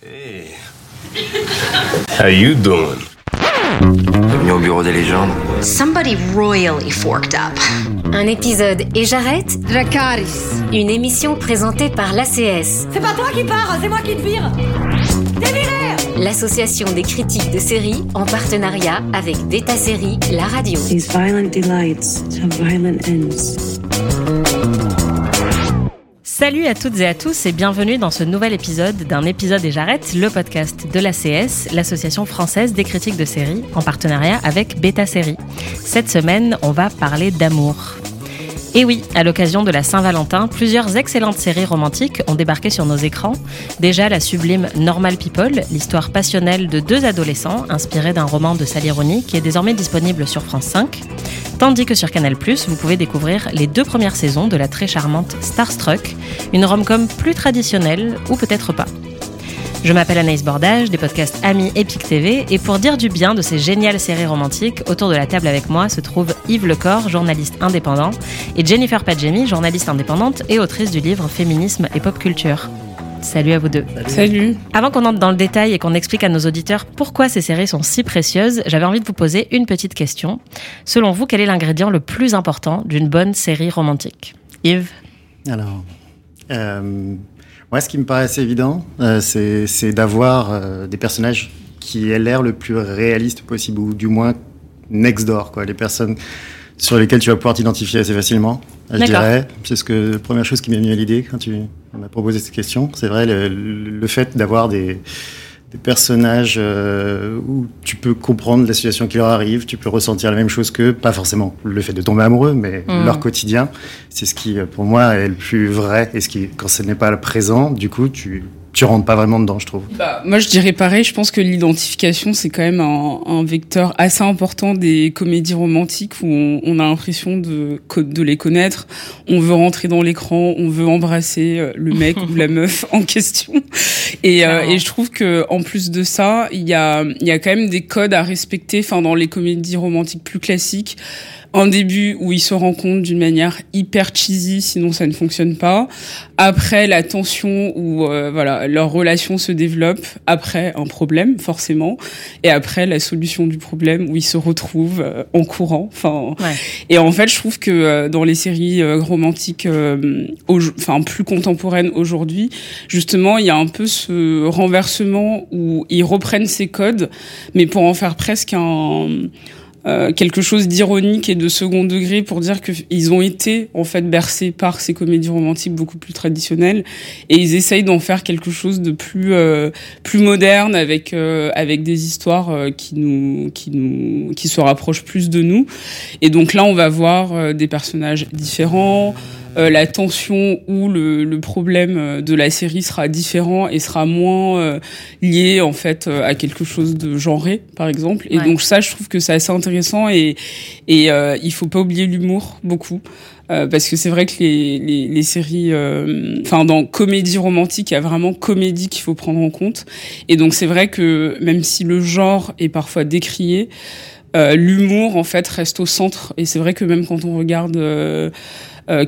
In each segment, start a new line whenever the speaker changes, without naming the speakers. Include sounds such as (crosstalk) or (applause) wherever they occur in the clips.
Hey. How you doing?
Bienvenue au bureau des légendes.
Somebody royally forked up.
Un épisode et j'arrête
Dracaris.
Une émission présentée par l'ACS,
C'est pas toi qui pars, c'est moi qui te vire. Déviré
l'association des critiques de séries en partenariat avec Beta Série, la radio.
These violent delights have violent ends.
Salut à toutes et à tous et bienvenue dans ce nouvel épisode d'un épisode et j'arrête, le podcast de l'ACS, l'association française des critiques de séries, en partenariat avec Beta Série. Cette semaine, on va parler d'amour. Et oui, à l'occasion de la Saint-Valentin, plusieurs excellentes séries romantiques ont débarqué sur nos écrans. Déjà la sublime Normal People, l'histoire passionnelle de deux adolescents inspirée d'un roman de Sally Rooney qui est désormais disponible sur France 5. Tandis que sur Canal+, vous pouvez découvrir les deux premières saisons de la très charmante Starstruck, une rom-com plus traditionnelle ou peut-être pas. Je m'appelle Anaïs Bordage, des podcasts Amis Epic TV, et pour dire du bien de ces géniales séries romantiques, autour de la table avec moi se trouve Yves Lecor, journaliste indépendant, et Jennifer Padjemi, journaliste indépendante et autrice du livre Féminisme et Pop Culture. Salut à vous deux.
Salut.
Avant qu'on entre dans le détail et qu'on explique à nos auditeurs pourquoi ces séries sont si précieuses, j'avais envie de vous poser une petite question. Selon vous, quel est l'ingrédient le plus important d'une bonne série romantique? Yves?
Alors, euh, moi, ce qui me paraît assez évident, euh, c'est d'avoir euh, des personnages qui aient l'air le plus réaliste possible, ou du moins next door, quoi, les personnes sur lesquelles tu vas pouvoir t'identifier assez facilement. Je dirais, c'est ce que la première chose qui m'est venue à l'idée quand tu m'as proposé cette question. C'est vrai, le, le fait d'avoir des, des personnages euh, où tu peux comprendre la situation qui leur arrive, tu peux ressentir la même chose qu'eux, pas forcément le fait de tomber amoureux, mais
Mhm.
leur quotidien, c'est ce qui, euh, pour moi, est le plus vrai, et ce qui, quand ce n'est pas le présent, du coup, tu, tu rentres pas vraiment dedans, je trouve.
Bah, moi, je dirais pareil. Je pense que l'identification, c'est quand même un, un vecteur assez important des comédies romantiques où on, on a l'impression de, de les connaître. On veut rentrer dans l'écran, on veut embrasser euh, le mec ou la (laughs) meuf en question. Et, euh, et je trouve que en plus de ça, il y a, il y a quand même des codes à respecter. Enfin, dans les comédies romantiques plus classiques, un début où ils se rencontrent d'une manière hyper cheesy, sinon ça ne fonctionne pas. Après la tension où euh, voilà leur relation se développe. Après un problème forcément, et après la solution du problème où ils se retrouvent euh, en courant. Enfin,
Ouais.
et en fait je trouve que euh, dans les séries euh, romantiques, euh, enfin plus contemporaines aujourd'hui, justement il y a un peu ce renversement où ils reprennent ces codes, mais pour en faire presque un euh, quelque chose d'ironique et de second degré pour dire qu'ils ont été en fait bercés par ces comédies romantiques beaucoup plus traditionnelles. Et ils essayent d'en faire quelque chose de plus euh, plus moderne avec euh, avec des histoires qui nous qui nous qui se rapprochent plus de nous. Et donc là on va voir des personnages différents euh, la tension ou le, le problème euh, de la série sera différent et sera moins euh, lié en fait euh, à quelque chose de genré par exemple et
Ouais.
donc ça je trouve que c'est assez intéressant et et euh, il faut pas oublier l'humour beaucoup euh, parce que c'est vrai que les, les, les séries, euh, enfin dans comédie romantique, il y a vraiment comédie qu'il faut prendre en compte. Et donc c'est vrai que même si le genre est parfois décrié, euh, l'humour en fait reste au centre. Et c'est vrai que même quand on regarde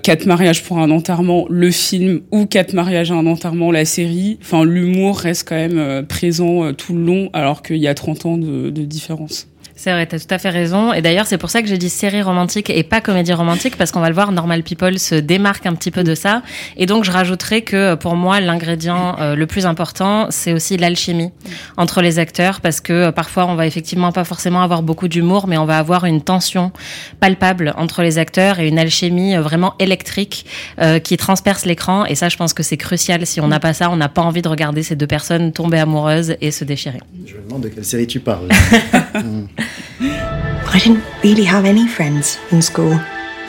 Quatre mariages pour un enterrement, le film, ou Quatre mariages à un enterrement, la série, enfin l'humour reste quand même euh, présent euh, tout le long, alors qu'il y a 30 ans de, de différence.
C'est vrai, t'as tout à fait raison. Et d'ailleurs, c'est pour ça que j'ai dit série romantique et pas comédie romantique, parce qu'on va le voir, Normal People se démarque un petit peu de ça. Et donc, je rajouterais que pour moi, l'ingrédient euh, le plus important, c'est aussi l'alchimie entre les acteurs, parce que euh, parfois, on va effectivement pas forcément avoir beaucoup d'humour, mais on va avoir une tension palpable entre les acteurs et une alchimie euh, vraiment électrique qui transperce l'écran. Et ça, je pense que c'est crucial. Si on n'a pas ça, on n'a pas envie de regarder ces deux personnes tomber amoureuses et se déchirer.
Je me demande de quelle série tu parles. (laughs)
I didn't really have any friends in school.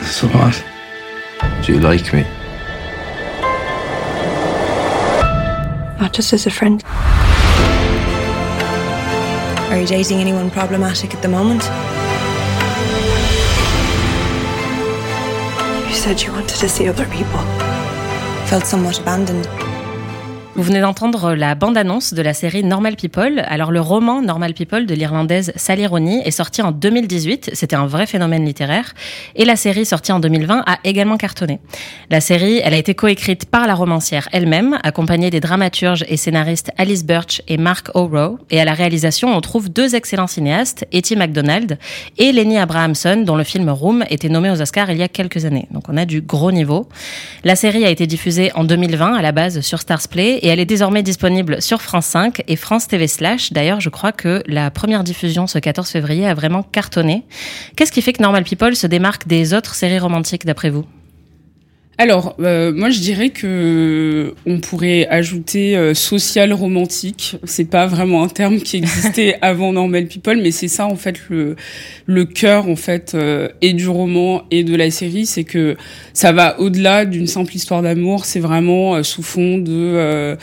So what? Do you like me?
Not just as a friend. Are you dating anyone problematic at the moment? You said you wanted to see other people. Felt somewhat abandoned.
Vous venez d'entendre la bande-annonce de la série Normal People. Alors, le roman Normal People de l'Irlandaise Sally Rooney est sorti en 2018. C'était un vrai phénomène littéraire. Et la série sortie en 2020 a également cartonné. La série, elle a été coécrite par la romancière elle-même, accompagnée des dramaturges et scénaristes Alice Birch et Mark O'Rowe. Et à la réalisation, on trouve deux excellents cinéastes, Etty McDonald et Lenny Abrahamson, dont le film Room était nommé aux Oscars il y a quelques années. Donc on a du gros niveau. La série a été diffusée en 2020 à la base sur Stars Play et elle est désormais disponible sur France 5 et France TV Slash. D'ailleurs, je crois que la première diffusion ce 14 février a vraiment cartonné. Qu'est-ce qui fait que Normal People se démarque des autres séries romantiques d'après vous?
Alors, euh, moi je dirais que on pourrait ajouter euh, social romantique. C'est pas vraiment un terme qui existait (laughs) avant Normal People, mais c'est ça en fait le le cœur en fait euh, et du roman et de la série, c'est que ça va au-delà d'une simple histoire d'amour. C'est vraiment sous fond de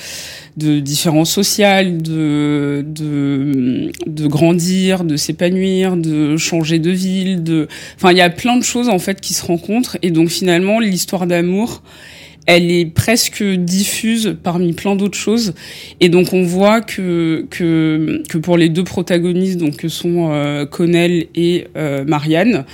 de différences sociales, de, de, de grandir, de s'épanouir, de changer de ville, de, enfin, il y a plein de choses, en fait, qui se rencontrent. Et donc, finalement, l'histoire d'amour, elle est presque diffuse parmi plein d'autres choses. Et donc, on voit que, que, que pour les deux protagonistes, donc, que sont euh, Connell et euh, Marianne,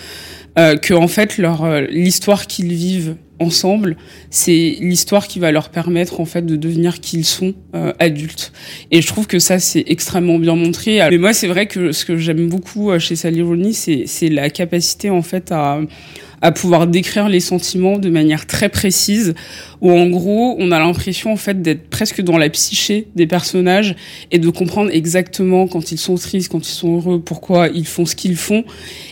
euh, que en fait leur euh, l'histoire qu'ils vivent ensemble, c'est l'histoire qui va leur permettre en fait de devenir qui ils sont euh, adultes. Et je trouve que ça c'est extrêmement bien montré. Mais moi c'est vrai que ce que j'aime beaucoup euh, chez Sally Rooney, c'est c'est la capacité en fait à à pouvoir décrire les sentiments de manière très précise, où en gros, on a l'impression en fait d'être presque dans la psyché des personnages et de comprendre exactement quand ils sont tristes, quand ils sont heureux, pourquoi ils font ce qu'ils font.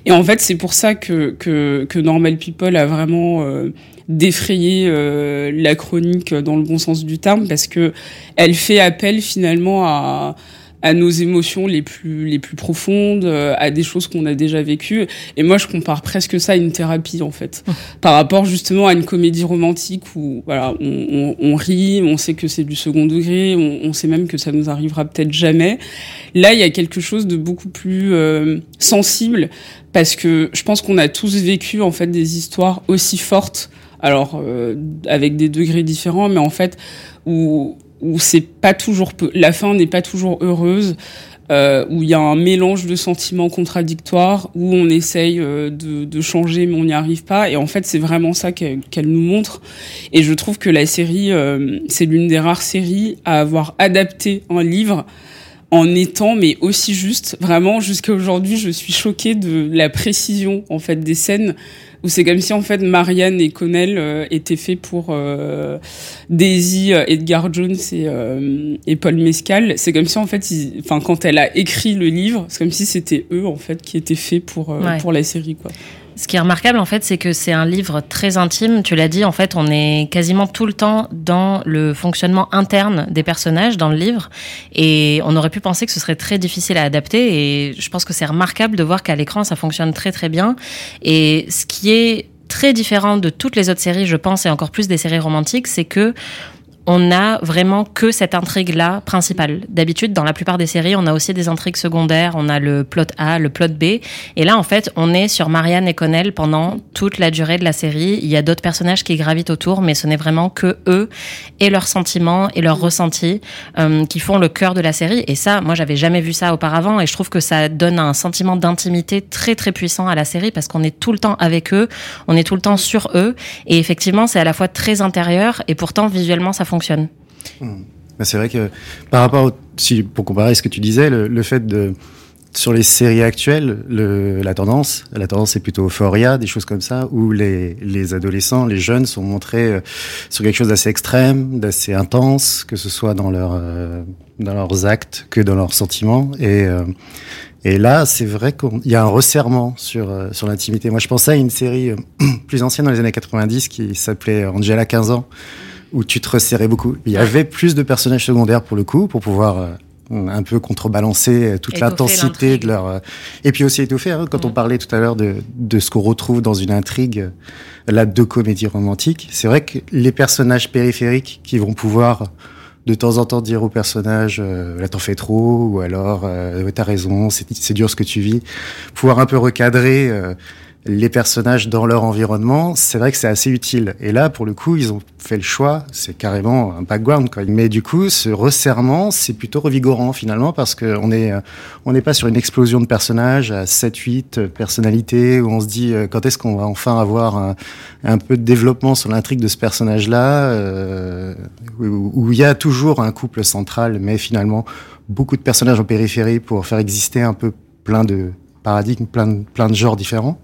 Et en fait, c'est pour ça que, que, que Normal People a vraiment euh, défrayé euh, la chronique dans le bon sens du terme, parce que elle fait appel finalement à à nos émotions les plus les plus profondes, euh, à des choses qu'on a déjà vécues. Et moi, je compare presque ça à une thérapie en fait, par rapport justement à une comédie romantique où voilà, on, on, on rit, on sait que c'est du second degré, on, on, sait même que ça nous arrivera peut-être jamais. Là, il y a quelque chose de beaucoup plus euh, sensible parce que je pense qu'on a tous vécu en fait des histoires aussi fortes alors euh, avec des degrés différents, mais en fait où où c'est pas toujours la fin n'est pas toujours heureuse euh, où il y a un mélange de sentiments contradictoires où on essaye euh, de, de, changer mais on n'y arrive pas. Et en fait c'est vraiment ça qu'elle nous montre. Et je trouve que la série euh, c'est l'une des rares séries à avoir adapté un livre en étant mais aussi juste vraiment jusqu'à aujourd'hui je suis choquée de la précision en fait des scènes où c'est comme si en fait Marianne et Connell euh, étaient faits pour euh, Daisy, euh, Edgar Jones et, euh, et Paul Mescal. C'est comme si en fait, enfin quand elle a écrit le livre, c'est comme si c'était eux en fait qui étaient faits pour ouais. pour la série quoi.
Ce qui est remarquable, en fait, c'est que c'est un livre très intime. Tu l'as dit, en fait, on est quasiment tout le temps dans le fonctionnement interne des personnages dans le livre. Et on aurait pu penser que ce serait très difficile à adapter. Et je pense que c'est remarquable de voir qu'à l'écran, ça fonctionne très, très bien. Et ce qui est très différent de toutes les autres séries, je pense, et encore plus des séries romantiques, c'est que on n'a vraiment que cette intrigue-là principale. D'habitude, dans la plupart des séries, on a aussi des intrigues secondaires, on a le plot A, le plot B. Et là, en fait, on est sur Marianne et Connell pendant toute la durée de la série. Il y a d'autres personnages qui gravitent autour, mais ce n'est vraiment que eux et leurs sentiments et leurs ressentis euh, qui font le cœur de la série. Et ça, moi, j'avais jamais vu ça auparavant et je trouve que ça donne un sentiment d'intimité très, très puissant à la série parce qu'on est tout le temps avec eux, on est tout le temps sur eux. Et effectivement, c'est à la fois très intérieur et pourtant, visuellement, ça.
Mmh. C'est vrai que par rapport, pour comparer ce que tu disais, le, fait de sur les séries actuelles, le, la tendance, la tendance est plutôt euphoria, des choses comme ça, où les, les adolescents, les jeunes sont montrés euh, sur quelque chose d'assez extrême, d'assez intense, que ce soit dans leur euh, dans leurs actes que dans leurs sentiments. Et euh, et là, c'est vrai qu'il y a un resserrement sur sur l'intimité. Moi, je pensais à une série (clears throat) plus ancienne dans les années 90 qui s'appelait Angela 15 ans où tu te resserrais beaucoup. Il y avait plus de personnages secondaires pour le coup, pour pouvoir euh, un peu contrebalancer toute l'intensité de leur... Euh, et puis aussi étouffer, hein, quand mmh. on parlait tout à l'heure de, de ce qu'on retrouve dans une intrigue, euh, là, de comédie romantique, c'est vrai que les personnages périphériques qui vont pouvoir de temps en temps dire aux personnages euh, là t'en fais trop ou alors euh, t'as raison c'est dur ce que tu vis pouvoir un peu recadrer euh, les personnages dans leur environnement, c'est vrai que c'est assez utile. Et là, pour le coup, ils ont fait le choix, c'est carrément un background. Quoi. Mais du coup, ce resserrement, c'est plutôt revigorant finalement parce qu'on est, on n'est pas sur une explosion de personnages à 7-8 personnalités où on se dit euh, quand est-ce qu'on va enfin avoir un, peu de développement sur l'intrigue de ce personnage-là, euh, où il y a toujours un couple central, mais finalement beaucoup de personnages en périphérie pour faire exister un peu plein de paradigmes, plein de, plein de genres différents.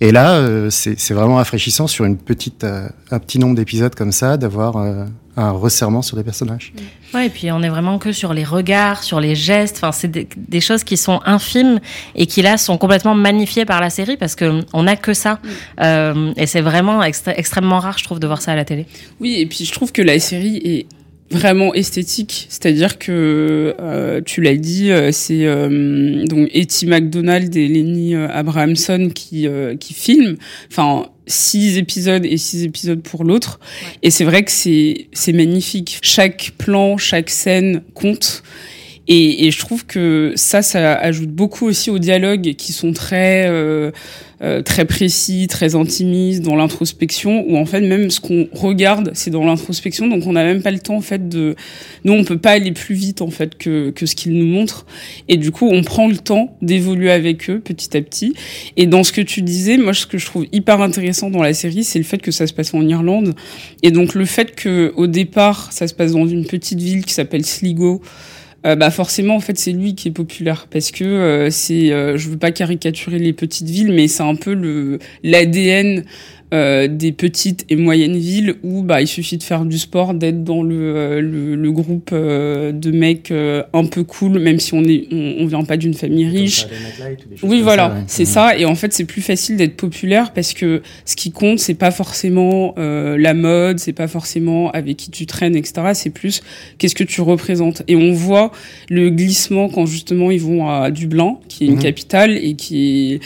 Et là, euh, c'est vraiment rafraîchissant sur une petite, euh, un petit nombre d'épisodes comme ça, d'avoir euh, un resserrement sur les personnages.
Ouais, et puis on est vraiment que sur les regards, sur les gestes. Enfin, c'est des, des, choses qui sont infimes et qui là sont complètement magnifiées par la série parce que on n'a que ça. Euh, et c'est vraiment extré extrêmement rare, je trouve, de voir ça à la télé.
Oui, et puis je trouve que la série est vraiment esthétique, c'est-à-dire que euh, tu l'as dit, euh, c'est euh, donc Etty McDonald et Lenny euh, Abrahamson qui euh, qui filment. Enfin, six épisodes et six épisodes pour l'autre. Ouais. Et c'est vrai que c'est c'est magnifique. Chaque plan, chaque scène compte. Et, et, je trouve que ça, ça ajoute beaucoup aussi aux dialogues qui sont très euh, très précis, très intimistes dans l'introspection. Où en fait même ce qu'on regarde, c'est dans l'introspection. Donc on n'a même pas le temps en fait de. Nous, on peut pas aller plus vite en fait que que ce qu'ils nous montrent. Et du coup, on prend le temps d'évoluer avec eux petit à petit. Et dans ce que tu disais, moi, ce que je trouve hyper intéressant dans la série, c'est le fait que ça se passe en Irlande. Et donc le fait que au départ, ça se passe dans une petite ville qui s'appelle Sligo euh, bah forcément en fait c'est lui qui est populaire parce que euh, c'est euh, je veux pas caricaturer les petites villes mais c'est un peu le l'ADN euh, des petites et moyennes villes où bah il suffit de faire du sport, d'être dans le, euh, le, le, groupe euh, de mecs euh, un peu cool, même si on est on, on vient pas d'une famille riche. Oui, voilà, c'est mmh. ça. Et en fait, c'est plus facile d'être populaire parce que ce qui compte, c'est pas forcément euh, la mode, c'est pas forcément avec qui tu traînes, etc. C'est plus qu'est-ce que tu représentes. Et on voit le glissement quand justement ils vont à Dublin, qui est une mmh. capitale et qui est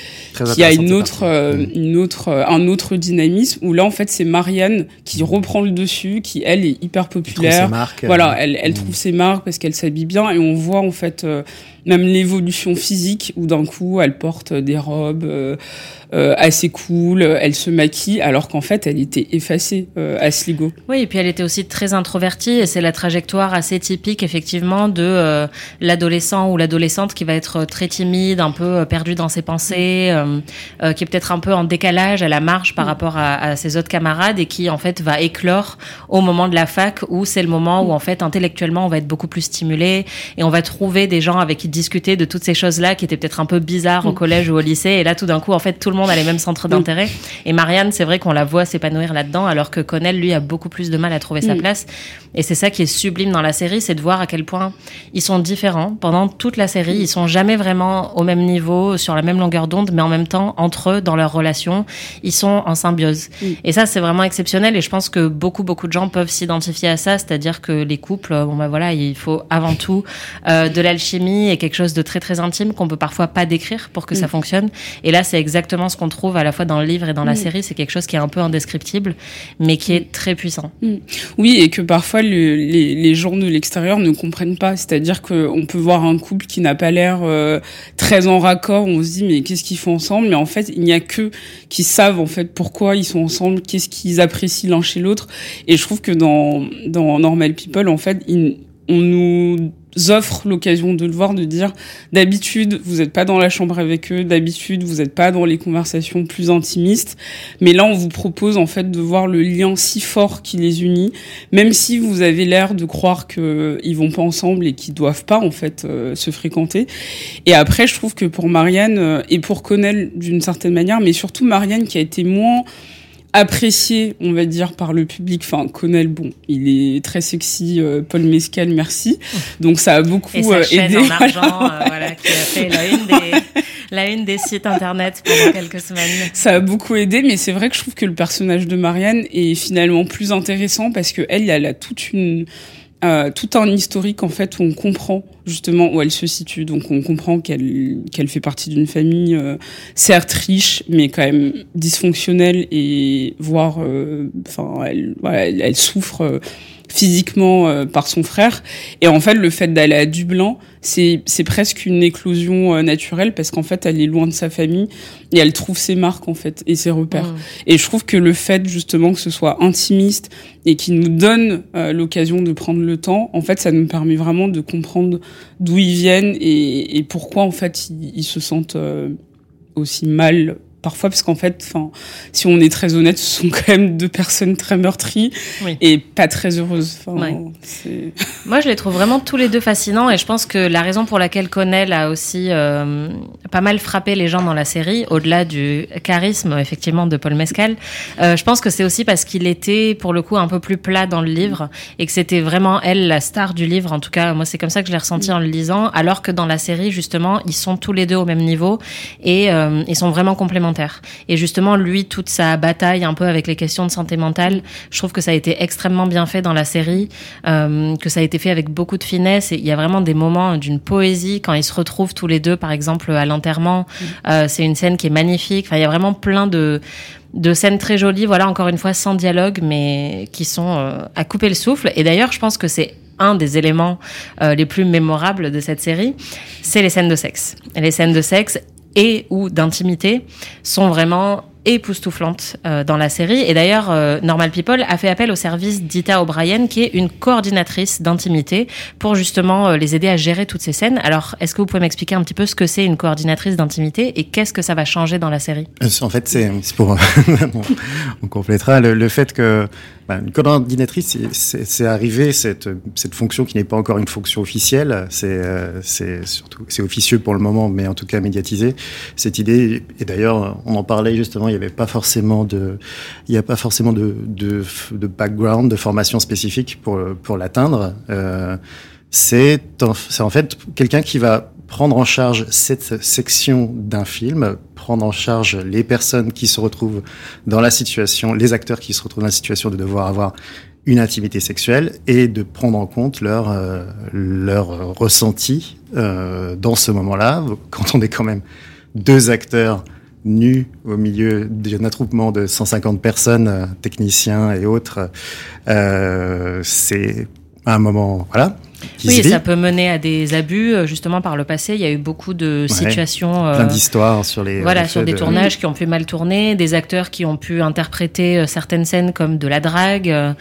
qui a une autre, mmh. une autre un autre dynamisme où là en fait c'est Marianne qui reprend le dessus, qui elle est hyper populaire.
Marques,
voilà, elle, elle mmh. trouve ses marques parce qu'elle s'habille bien et on voit en fait euh, même l'évolution physique où d'un coup elle porte des robes euh, euh, assez cool, elle se maquille alors qu'en fait elle était effacée euh, à Sligo.
Oui, et puis elle était aussi très introvertie et c'est la trajectoire assez typique effectivement de euh, l'adolescent ou l'adolescente qui va être très timide, un peu perdu dans ses pensées, euh, qui est peut-être un peu en décalage à la marge par rapport à, à, ses autres camarades et qui en fait va éclore au moment de la fac où c'est le moment où en fait intellectuellement on va être beaucoup plus stimulé et on va trouver des gens avec qui discuter de toutes ces choses-là qui étaient peut-être un peu bizarres au collège ou au lycée et là tout d'un coup en fait tout le monde a les mêmes centres d'intérêt. Et Marianne, c'est vrai qu'on la voit s'épanouir là-dedans, alors que Connell, lui, a beaucoup plus de mal à trouver sa place. Et c'est ça qui est sublime dans la série, c'est de voir à quel point ils sont différents pendant toute la série. Ils sont jamais vraiment au même niveau, sur la même longueur d'onde, mais en même temps, entre eux, dans leur relation, ils sont en symbiose. Et ça, c'est vraiment exceptionnel. Et je pense que beaucoup, beaucoup de gens peuvent s'identifier à ça, c'est-à-dire que les couples, bon ben voilà, il faut avant tout euh, de l'alchimie et quelque chose de très, très intime qu'on peut parfois pas décrire pour que ça fonctionne. Et là, c'est exactement ce qu'on trouve à la fois dans le livre et dans la série. C'est quelque chose qui est un peu indescriptible, mais qui est très puissant.
Oui, et que parfois le, les, les, gens de l'extérieur ne comprennent pas. C'est-à-dire qu'on peut voir un couple qui n'a pas l'air euh, très en raccord. On se dit mais qu'est-ce qu'ils font ensemble? Mais en fait, il n'y a que qui savent en fait pourquoi ils sont ensemble, qu'est-ce qu'ils apprécient l'un chez l'autre. Et je trouve que dans dans Normal People, en fait, ils, on nous offre l'occasion de le voir, de dire d'habitude vous n'êtes pas dans la chambre avec eux, d'habitude vous n'êtes pas dans les conversations plus intimistes, mais là on vous propose en fait de voir le lien si fort qui les unit, même si vous avez l'air de croire que ils vont pas ensemble et qu'ils doivent pas en fait euh, se fréquenter. Et après je trouve que pour Marianne euh, et pour Connell d'une certaine manière, mais surtout Marianne qui a été moins apprécié, on va dire, par le public. Enfin, Connell, bon, il est très sexy. Euh, Paul Mescal, merci. Donc ça a beaucoup
Et sa
euh,
chaîne
aidé.
en argent, voilà. voilà, qui a fait la une des (laughs) la une des sites internet pendant quelques semaines.
Ça a beaucoup aidé, mais c'est vrai que je trouve que le personnage de Marianne est finalement plus intéressant parce que elle, elle a toute une euh, tout un historique en fait où on comprend justement où elle se situe. Donc on comprend qu'elle qu'elle fait partie d'une famille euh, certes riche, mais quand même dysfonctionnelle et voire, enfin, elle, voilà, elle, elle, souffre physiquement euh, par son frère. Et en fait, le fait d'aller à Dublin, c'est c'est presque une éclosion euh, naturelle parce qu'en fait, elle est loin de sa famille et elle trouve ses marques en fait et ses repères.
Mm.
Et je trouve que le fait justement que ce soit intimiste et qui nous donne euh, l'occasion de prendre le temps, en fait, ça nous permet vraiment de comprendre d'où ils viennent et, et pourquoi en fait ils, ils se sentent euh, aussi mal parfois parce qu'en fait enfin si on est très honnête ce sont quand même deux personnes très meurtries
Oui.
et pas très heureuses enfin,
Ouais.
c'est- (laughs)
Moi, je les trouve vraiment tous les deux fascinants et je pense que la raison pour laquelle Connell a aussi euh, pas mal frappé les gens dans la série, au-delà du charisme effectivement de Paul Mescal, euh, je pense que c'est aussi parce qu'il était pour le coup un peu plus plat dans le livre et que c'était vraiment elle la star du livre. En tout cas, moi, c'est comme ça que je l'ai ressenti en le lisant, alors que dans la série, justement, ils sont tous les deux au même niveau et euh, ils sont vraiment complémentaires. Et justement, lui, toute sa bataille un peu avec les questions de santé mentale, je trouve que ça a été extrêmement bien fait dans la série, euh, que ça a été fait avec beaucoup de finesse. Et il y a vraiment des moments d'une poésie quand ils se retrouvent tous les deux, par exemple à l'enterrement. Euh, c'est une scène qui est magnifique. Enfin, il y a vraiment plein de de scènes très jolies, voilà, encore une fois, sans dialogue, mais qui sont euh, à couper le souffle. Et d'ailleurs, je pense que c'est un des éléments euh, les plus mémorables de cette série, c'est les scènes de sexe. Les scènes de sexe et ou d'intimité sont vraiment époustouflantes euh, dans la série. Et d'ailleurs, euh, Normal People a fait appel au service d'Ita O'Brien, qui est une coordinatrice d'intimité, pour justement euh, les aider à gérer toutes ces scènes. Alors, est-ce que vous pouvez m'expliquer un petit peu ce que c'est une coordinatrice d'intimité et qu'est-ce que ça va changer dans la série?
En fait, c'est pour. (laughs) on, complétera le, fait que bah, une coordinatrice, c'est- arrivé cette cette fonction qui n'est pas encore une fonction officielle. C'est surtout c'est officieux pour le moment, mais en tout cas médiatisé. Cette idée et d'ailleurs, on en parlait justement. Il n'y avait pas forcément de il y a pas forcément de, de background, de formation spécifique pour pour l'atteindre. Euh, c'est en, c'est en fait quelqu'un qui va prendre en charge cette section d'un film, prendre en charge les personnes qui se retrouvent dans la situation, les acteurs qui se retrouvent dans la situation de devoir avoir une intimité sexuelle et de prendre en compte leur euh, leur ressenti euh, dans ce moment-là, quand on est quand même deux acteurs nus au milieu d'un attroupement de 150 personnes, euh, techniciens et autres, euh, c'est un moment, voilà. Qui
Oui, ça peut mener à des abus. euh, Justement, par le passé, il y a eu beaucoup de
Ouais.
situations. euh,
plein d'histoires sur les
Voilà, sur des
de-
tournages qui ont pu mal tourner, des acteurs qui ont pu interpréter euh, certaines scènes comme de la drague, euh,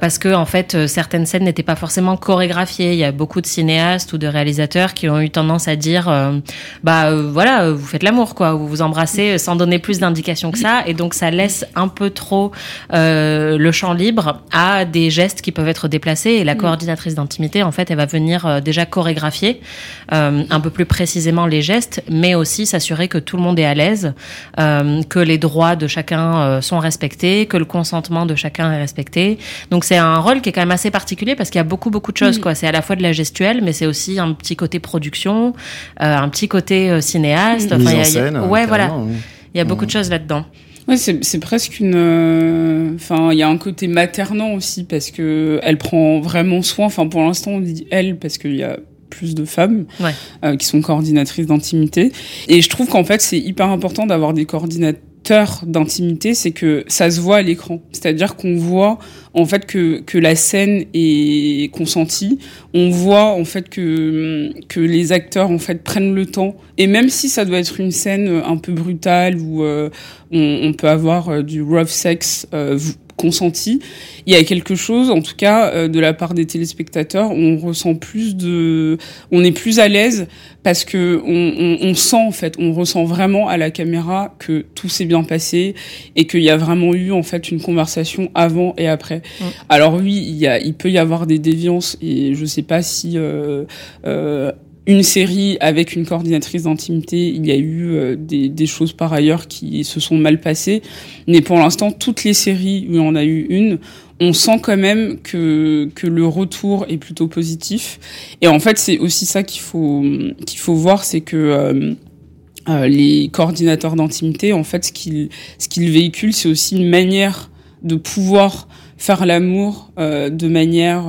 parce que en fait certaines scènes n'étaient pas forcément chorégraphiées. Il y a beaucoup de cinéastes ou de réalisateurs qui ont eu tendance à dire, euh, bah euh, voilà, vous faites l'amour quoi, vous vous embrassez sans donner plus d'indications que ça, et donc ça laisse un peu trop euh, le champ libre à des gestes qui peuvent être déplacés. Et la coordinatrice d'intimité, en fait, elle va venir euh, déjà chorégraphier euh, un peu plus précisément les gestes, mais aussi s'assurer que tout le monde est à l'aise, euh, que les droits de chacun sont respectés, que le consentement de chacun est respecté. Donc c'est un rôle qui est quand même assez particulier parce qu'il y a beaucoup beaucoup de choses. Quoi, c'est à la fois de la gestuelle, mais c'est aussi un petit côté production, un petit côté cinéaste.
Mise
Enfin,
en
a- ouais, voilà.
carrément.
Il y a beaucoup de choses là-dedans.
Ouais, c'est presque une. euh, Enfin, il y a un côté maternant aussi parce que elle prend vraiment soin. Enfin, pour l'instant, on dit elle parce qu'il y a plus de femmes
Ouais.
euh, qui sont coordinatrices d'intimité. Et je trouve qu'en fait, c'est hyper important d'avoir des d'intimité, c'est que ça se voit à l'écran. C'est-à-dire qu'on voit en fait que, que la scène est consentie. On voit en fait que, que les acteurs en fait prennent le temps. Et même si ça doit être une scène un peu brutale où euh, on, peut avoir euh, du rough sex euh, consenti, il y a quelque chose, en tout cas euh, de la part des téléspectateurs, on ressent plus de, on est plus à l'aise parce que on, on, on sent en fait, on ressent vraiment à la caméra que tout s'est bien passé et qu'il y a vraiment eu en fait une conversation avant et après. Alors oui, il y a, il peut y avoir des déviances et je sais pas si euh, euh, une série avec une coordinatrice d'intimité, il y a eu euh, des, des choses par ailleurs qui se sont mal passées, mais pour l'instant, toutes les séries où on a eu une, on sent quand même que, que le retour est plutôt positif. Et en fait, c'est aussi ça qu'il faut, qu'il faut voir, c'est que euh, euh, les coordinateurs d'intimité, en fait, ce qu'ils ce qu'ils véhiculent, c'est aussi une manière de pouvoir faire l'amour euh, de manière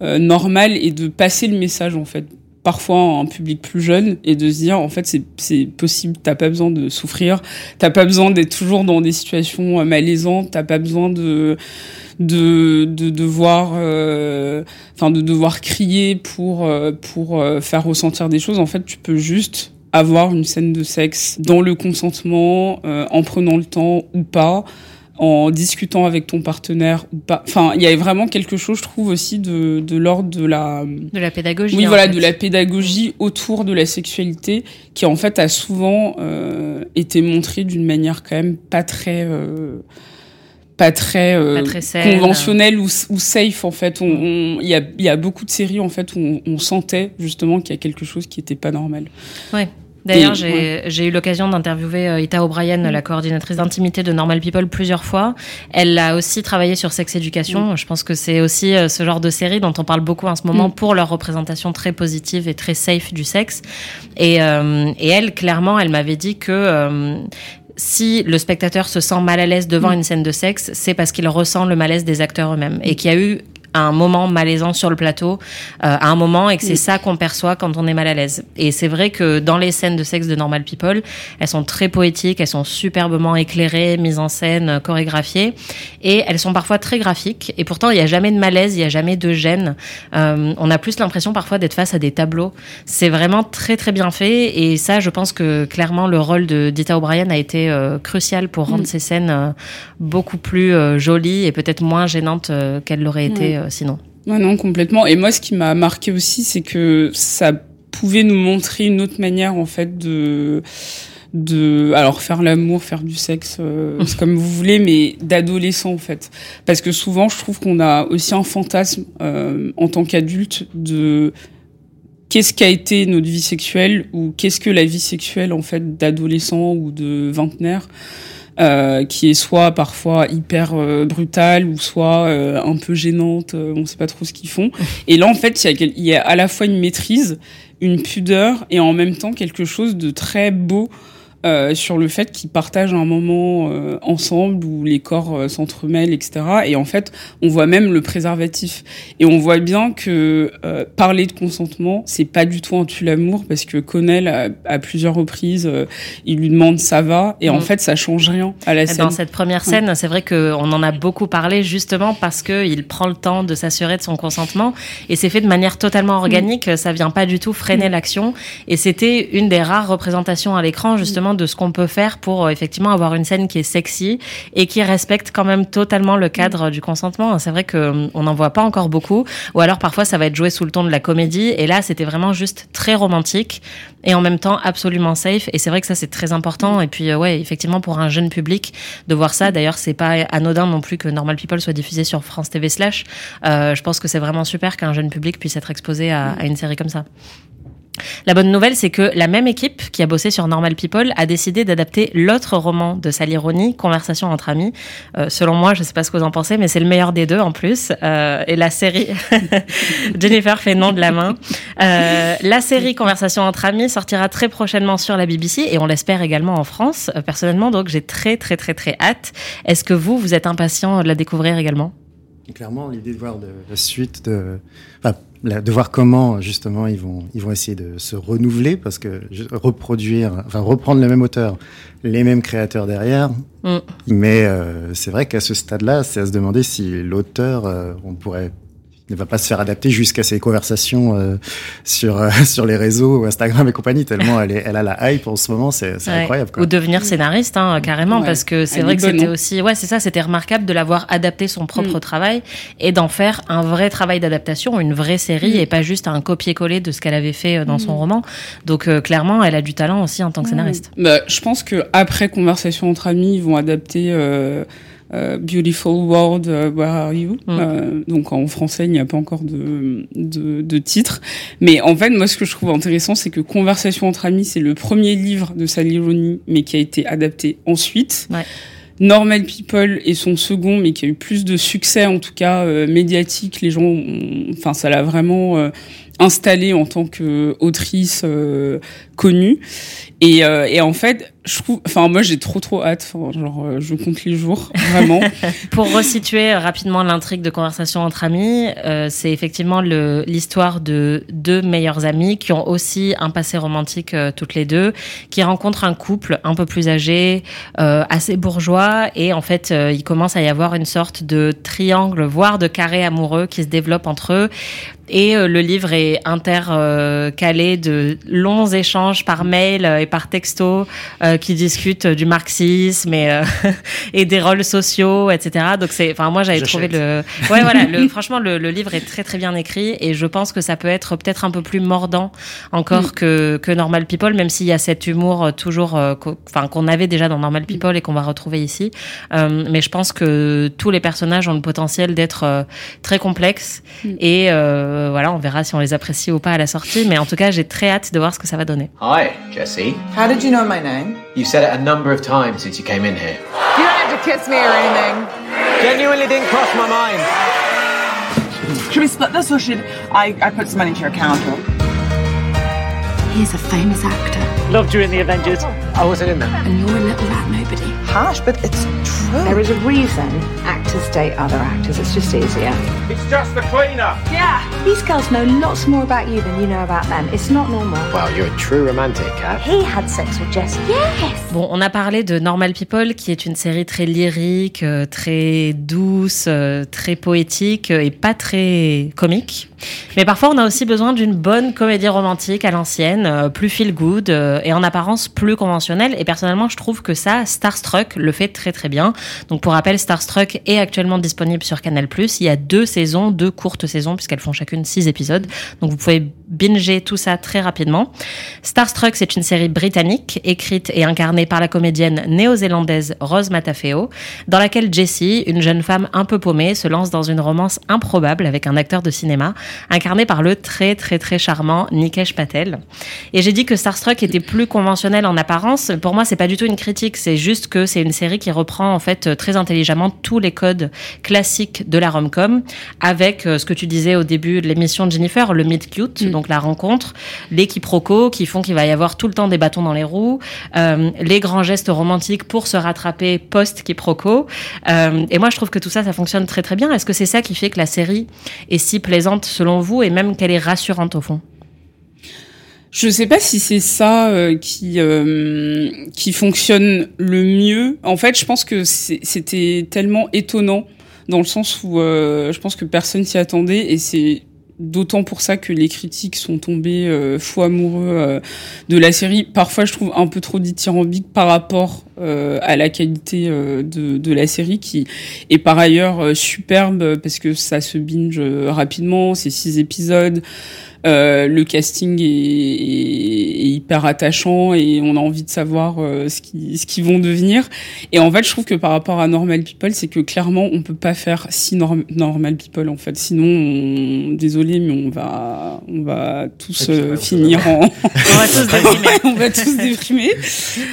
normale et de passer le message, en fait parfois un public plus jeune et de se dire en fait c'est possible t'as pas besoin de souffrir t'as pas besoin d'être toujours dans des situations euh, malaisantes t'as pas besoin de de, de devoir, euh, enfin de devoir crier pour euh, pour faire ressentir des choses. En fait, tu peux juste avoir une scène de sexe dans le consentement, euh, en prenant le temps ou pas, en discutant avec ton partenaire ou pas. Enfin, il y a vraiment quelque chose, je trouve aussi de de l'ordre de la
De la pédagogie.
oui, voilà,
fait.
de la pédagogie autour de la sexualité, qui en fait a souvent euh, été montrée d'une manière quand même pas très, euh, pas très, euh,
Pas très saine.
conventionnelle ou, ou safe en fait. On- on- Il y, a, il y a beaucoup de séries en fait où on, on sentait justement qu'il y a quelque chose qui était pas normal.
Ouais. D'ailleurs, j'ai
ouais.
eu l'occasion d'interviewer euh, Ita O'Brien,
Mm.
la coordinatrice d'intimité de Normal People, plusieurs fois. Elle a aussi travaillé sur Sex Education. Je pense que c'est aussi euh, ce genre de série dont on parle beaucoup en ce moment
Mm.
pour leur représentation très positive et très safe du sexe. Et, euh, et elle, clairement, elle m'avait dit que euh, si le spectateur se sent mal à l'aise devant
Mm.
une scène de sexe, c'est parce qu'il ressent le malaise des acteurs eux-mêmes et qu'il y a eu un moment malaisant sur le plateau euh, à un moment et que c'est
Mm.
ça qu'on perçoit quand on est mal à l'aise. Et c'est vrai que dans les scènes de sexe de Normal People, elles sont très poétiques, elles sont superbement éclairées, mises en scène, euh, chorégraphiées et elles sont parfois très graphiques et pourtant il n'y a jamais de malaise, il n'y a jamais de gêne. Euh, on a plus l'impression parfois d'être face à des tableaux. C'est vraiment très très bien fait et ça je pense que clairement le rôle de Dita O'Brien a été euh, crucial pour rendre
Mm.
ces scènes euh, beaucoup plus euh, jolies et peut-être moins gênantes euh, qu'elles l'auraient été
Ouais.
euh, sinon.
Ouais, non, complètement. Et moi, ce qui m'a marqué aussi, c'est que ça pouvait nous montrer une autre manière, en fait, de de alors faire l'amour faire du sexe euh, (laughs) comme vous voulez mais d'adolescent en fait parce que souvent je trouve qu'on a aussi un fantasme euh, en tant qu'adulte de qu'est-ce qu'a été notre vie sexuelle ou qu'est-ce que la vie sexuelle en fait d'adolescent ou de vingtenaire euh, qui est soit parfois hyper euh, brutale ou soit euh, un peu gênante, on sait pas trop ce qu'ils font. Et là, en fait, il y a à la fois une maîtrise, une pudeur et en même temps quelque chose de très beau euh, sur le fait qu'ils partagent un moment euh, ensemble où les corps euh, s'entremêlent, etc. Et en fait, on voit même le préservatif. Et on voit bien que euh, parler de consentement, c'est pas du tout un tue l'amour parce que Connell, à, à plusieurs reprises, euh, il lui demande ça va. Et en
Mm.
fait, ça change rien à la scène.
Dans cette première scène, c'est vrai qu'on en a beaucoup parlé justement parce que il prend le temps de s'assurer de son consentement et c'est fait de manière totalement organique. Ça vient pas du tout freiner l'action et c'était une des rares représentations à l'écran justement de ce qu'on peut faire pour euh, effectivement avoir une scène qui est sexy et qui respecte quand même totalement le cadre du consentement. C'est vrai que euh, on n'en voit pas encore beaucoup. Ou alors parfois ça va être joué sous le ton de la comédie. Et là c'était vraiment juste très romantique et en même temps absolument safe. Et c'est vrai que ça c'est très important. Et puis euh, ouais effectivement pour un jeune public de voir ça d'ailleurs c'est pas anodin non plus que Normal People soit diffusé sur France TV slash. Euh, je pense que c'est vraiment super qu'un jeune public puisse être exposé à une série comme ça la bonne nouvelle, c'est que la même équipe qui a bossé sur Normal People a décidé d'adapter l'autre roman de Sally Rooney, Conversation entre amis. Euh, selon moi, je sais pas ce que vous en pensez, mais c'est le meilleur des deux en plus. Euh, et la série, (laughs) Jennifer fait nom de la main. Euh, la série Conversation entre amis sortira très prochainement sur la BBC et on l'espère également en France. Personnellement, donc j'ai très très très très hâte. Est-ce que vous, vous êtes impatient de la découvrir également?
Clairement, l'idée de voir la suite, de, enfin, de voir comment justement ils vont, ils vont essayer de se renouveler parce que reproduire, enfin reprendre le même auteur, les mêmes créateurs derrière.
Mm.
Mais euh, c'est vrai qu'à ce stade-là, c'est à se demander si l'auteur, euh, on pourrait ne va pas se faire adapter jusqu'à ses conversations euh, sur euh, (laughs) sur les réseaux Instagram et compagnie tellement elle est elle a la hype en ce moment c'est
Ouais.
incroyable quoi.
Ou devenir scénariste, hein, carrément,
Ouais.
parce que c'est vrai que c'était aussi, ouais, c'est ça, c'était remarquable de l'avoir adapté son propre
Mm.
travail et d'en faire un vrai travail d'adaptation, une vraie série
Mm.
et pas juste un copier-coller de ce qu'elle avait fait euh, dans son roman. Donc euh, clairement, elle a du talent aussi en tant que scénariste.
Bah, je pense que après Conversation entre amis, ils vont adapter Beautiful World, euh, Where Are You?
Mm.
Euh, Donc en français, il n'y a pas encore de, de, de titre. Mais en fait, moi, ce que je trouve intéressant, c'est que Conversation entre amis, c'est le premier livre de Sally Rooney, mais qui a été adapté ensuite.
Ouais.
Normal People est son second, mais qui a eu plus de succès, en tout cas euh, médiatique. Les gens, enfin, ça l'a vraiment euh, installée en tant qu'autrice euh, connue. Et, euh, et en fait, je trouve, enfin moi j'ai trop trop hâte. Genre, euh, je compte les jours, vraiment. (laughs)
Pour resituer rapidement l'intrigue de conversation entre amis, euh, c'est effectivement le- l'histoire de deux meilleures amies qui ont aussi un passé romantique euh, toutes les deux, qui rencontrent un couple un peu plus âgé, euh, assez bourgeois, et en fait euh, il commence à y avoir une sorte de triangle, voire de carré amoureux qui se développe entre eux. Et euh, le livre est intercalé de longs échanges par mail euh, et par texto euh, qui discutent du marxisme et, euh, (laughs) et des rôles sociaux, etc. Donc c'est, enfin moi j'avais trouvé le, ouais voilà, le, franchement le, le livre est très très bien écrit et je pense que ça peut être peut-être un peu plus mordant encore que que Normal People, même s'il y a cet humour euh, toujours, euh, enfin qu'on avait déjà dans Normal People et qu'on va retrouver ici. Euh, mais je pense que tous les personnages ont le potentiel d'être euh, très complexes et euh, voilà, on verra si on les apprécie ou pas à la sortie. Mais en tout cas, j'ai très hâte de voir ce que ça va donner.
Hi, Jesse.
How did you know my name?
You said it a number of times since you came in here.
You don't have to kiss me or anything.
Genuinely didn't cross my mind.
Should we split this or should I, I put some money into your account?
He's a famous actor,
Loved you in the Avengers. I wasn't in that.
and you're a little rat nobody.
Harsh, but it's true.
There is a reason actors date other actors. It's just easier.
It's just the cleaner.
Yeah. These girls know lots more about you than you know about them. It's not normal.
Well, you're a true romantic, Kat.
He had sex with Jess. Yes.
Bon, on a parlé de Normal People, qui est une série très lyrique, euh, très douce, euh, très poétique euh, et pas très comique. Mais parfois, on a aussi besoin d'une bonne comédie romantique à l'ancienne, plus feel good et en apparence plus conventionnelle. Et personnellement, je trouve que ça, Starstruck le fait très très bien. Donc, pour rappel, Starstruck est actuellement disponible sur Canal+. Il y a deux saisons, deux courtes saisons, puisqu'elles font chacune six épisodes. Donc, vous pouvez binger tout ça très rapidement. Starstruck, c'est une série britannique, écrite et incarnée par la comédienne néo-zélandaise Rose Matafeo, dans laquelle Jessie, une jeune femme un peu paumée, se lance dans une romance improbable avec un acteur de cinéma, incarné par le très très très charmant Nikesh Patel. Et j'ai dit que Starstruck était plus conventionnel en apparence. Pour moi, c'est pas du tout une critique, c'est juste que c'est une série qui reprend en fait très intelligemment tous les codes classiques de la rom-com, avec euh, ce que tu disais au début de l'émission de Jennifer, le meet cute, donc la rencontre, les quiproquos qui font qu'il va y avoir tout le temps des bâtons dans les roues, euh, les grands gestes romantiques pour se rattraper post-quiproquo. Euh, et moi, je trouve que tout ça, ça fonctionne très très bien. Est-ce que c'est ça qui fait que la série est si plaisante selon vous et même qu'elle est rassurante au fond?
Je sais pas si c'est ça euh, qui qui fonctionne le mieux. En fait, je pense que c'était tellement étonnant dans le sens où je pense que personne s'y attendait et c'est d'autant pour ça que les critiques sont tombés euh, fou amoureux euh, de la série. Parfois, je trouve un peu trop dithyrambique par rapport euh, à la qualité euh, de, de la série qui est par ailleurs superbe parce que ça se binge rapidement. C'est six épisodes. Euh, le casting est, est- est hyper attachant et on a envie de savoir euh, ce qui ce qu'ils vont devenir. Et en fait, je trouve que par rapport à Normal People, c'est que clairement on peut pas faire si norm- Normal People en fait. Sinon, on, désolé, mais on va on va tous euh, finir en
On va tous déprimer. (laughs)
on va tous déprimer.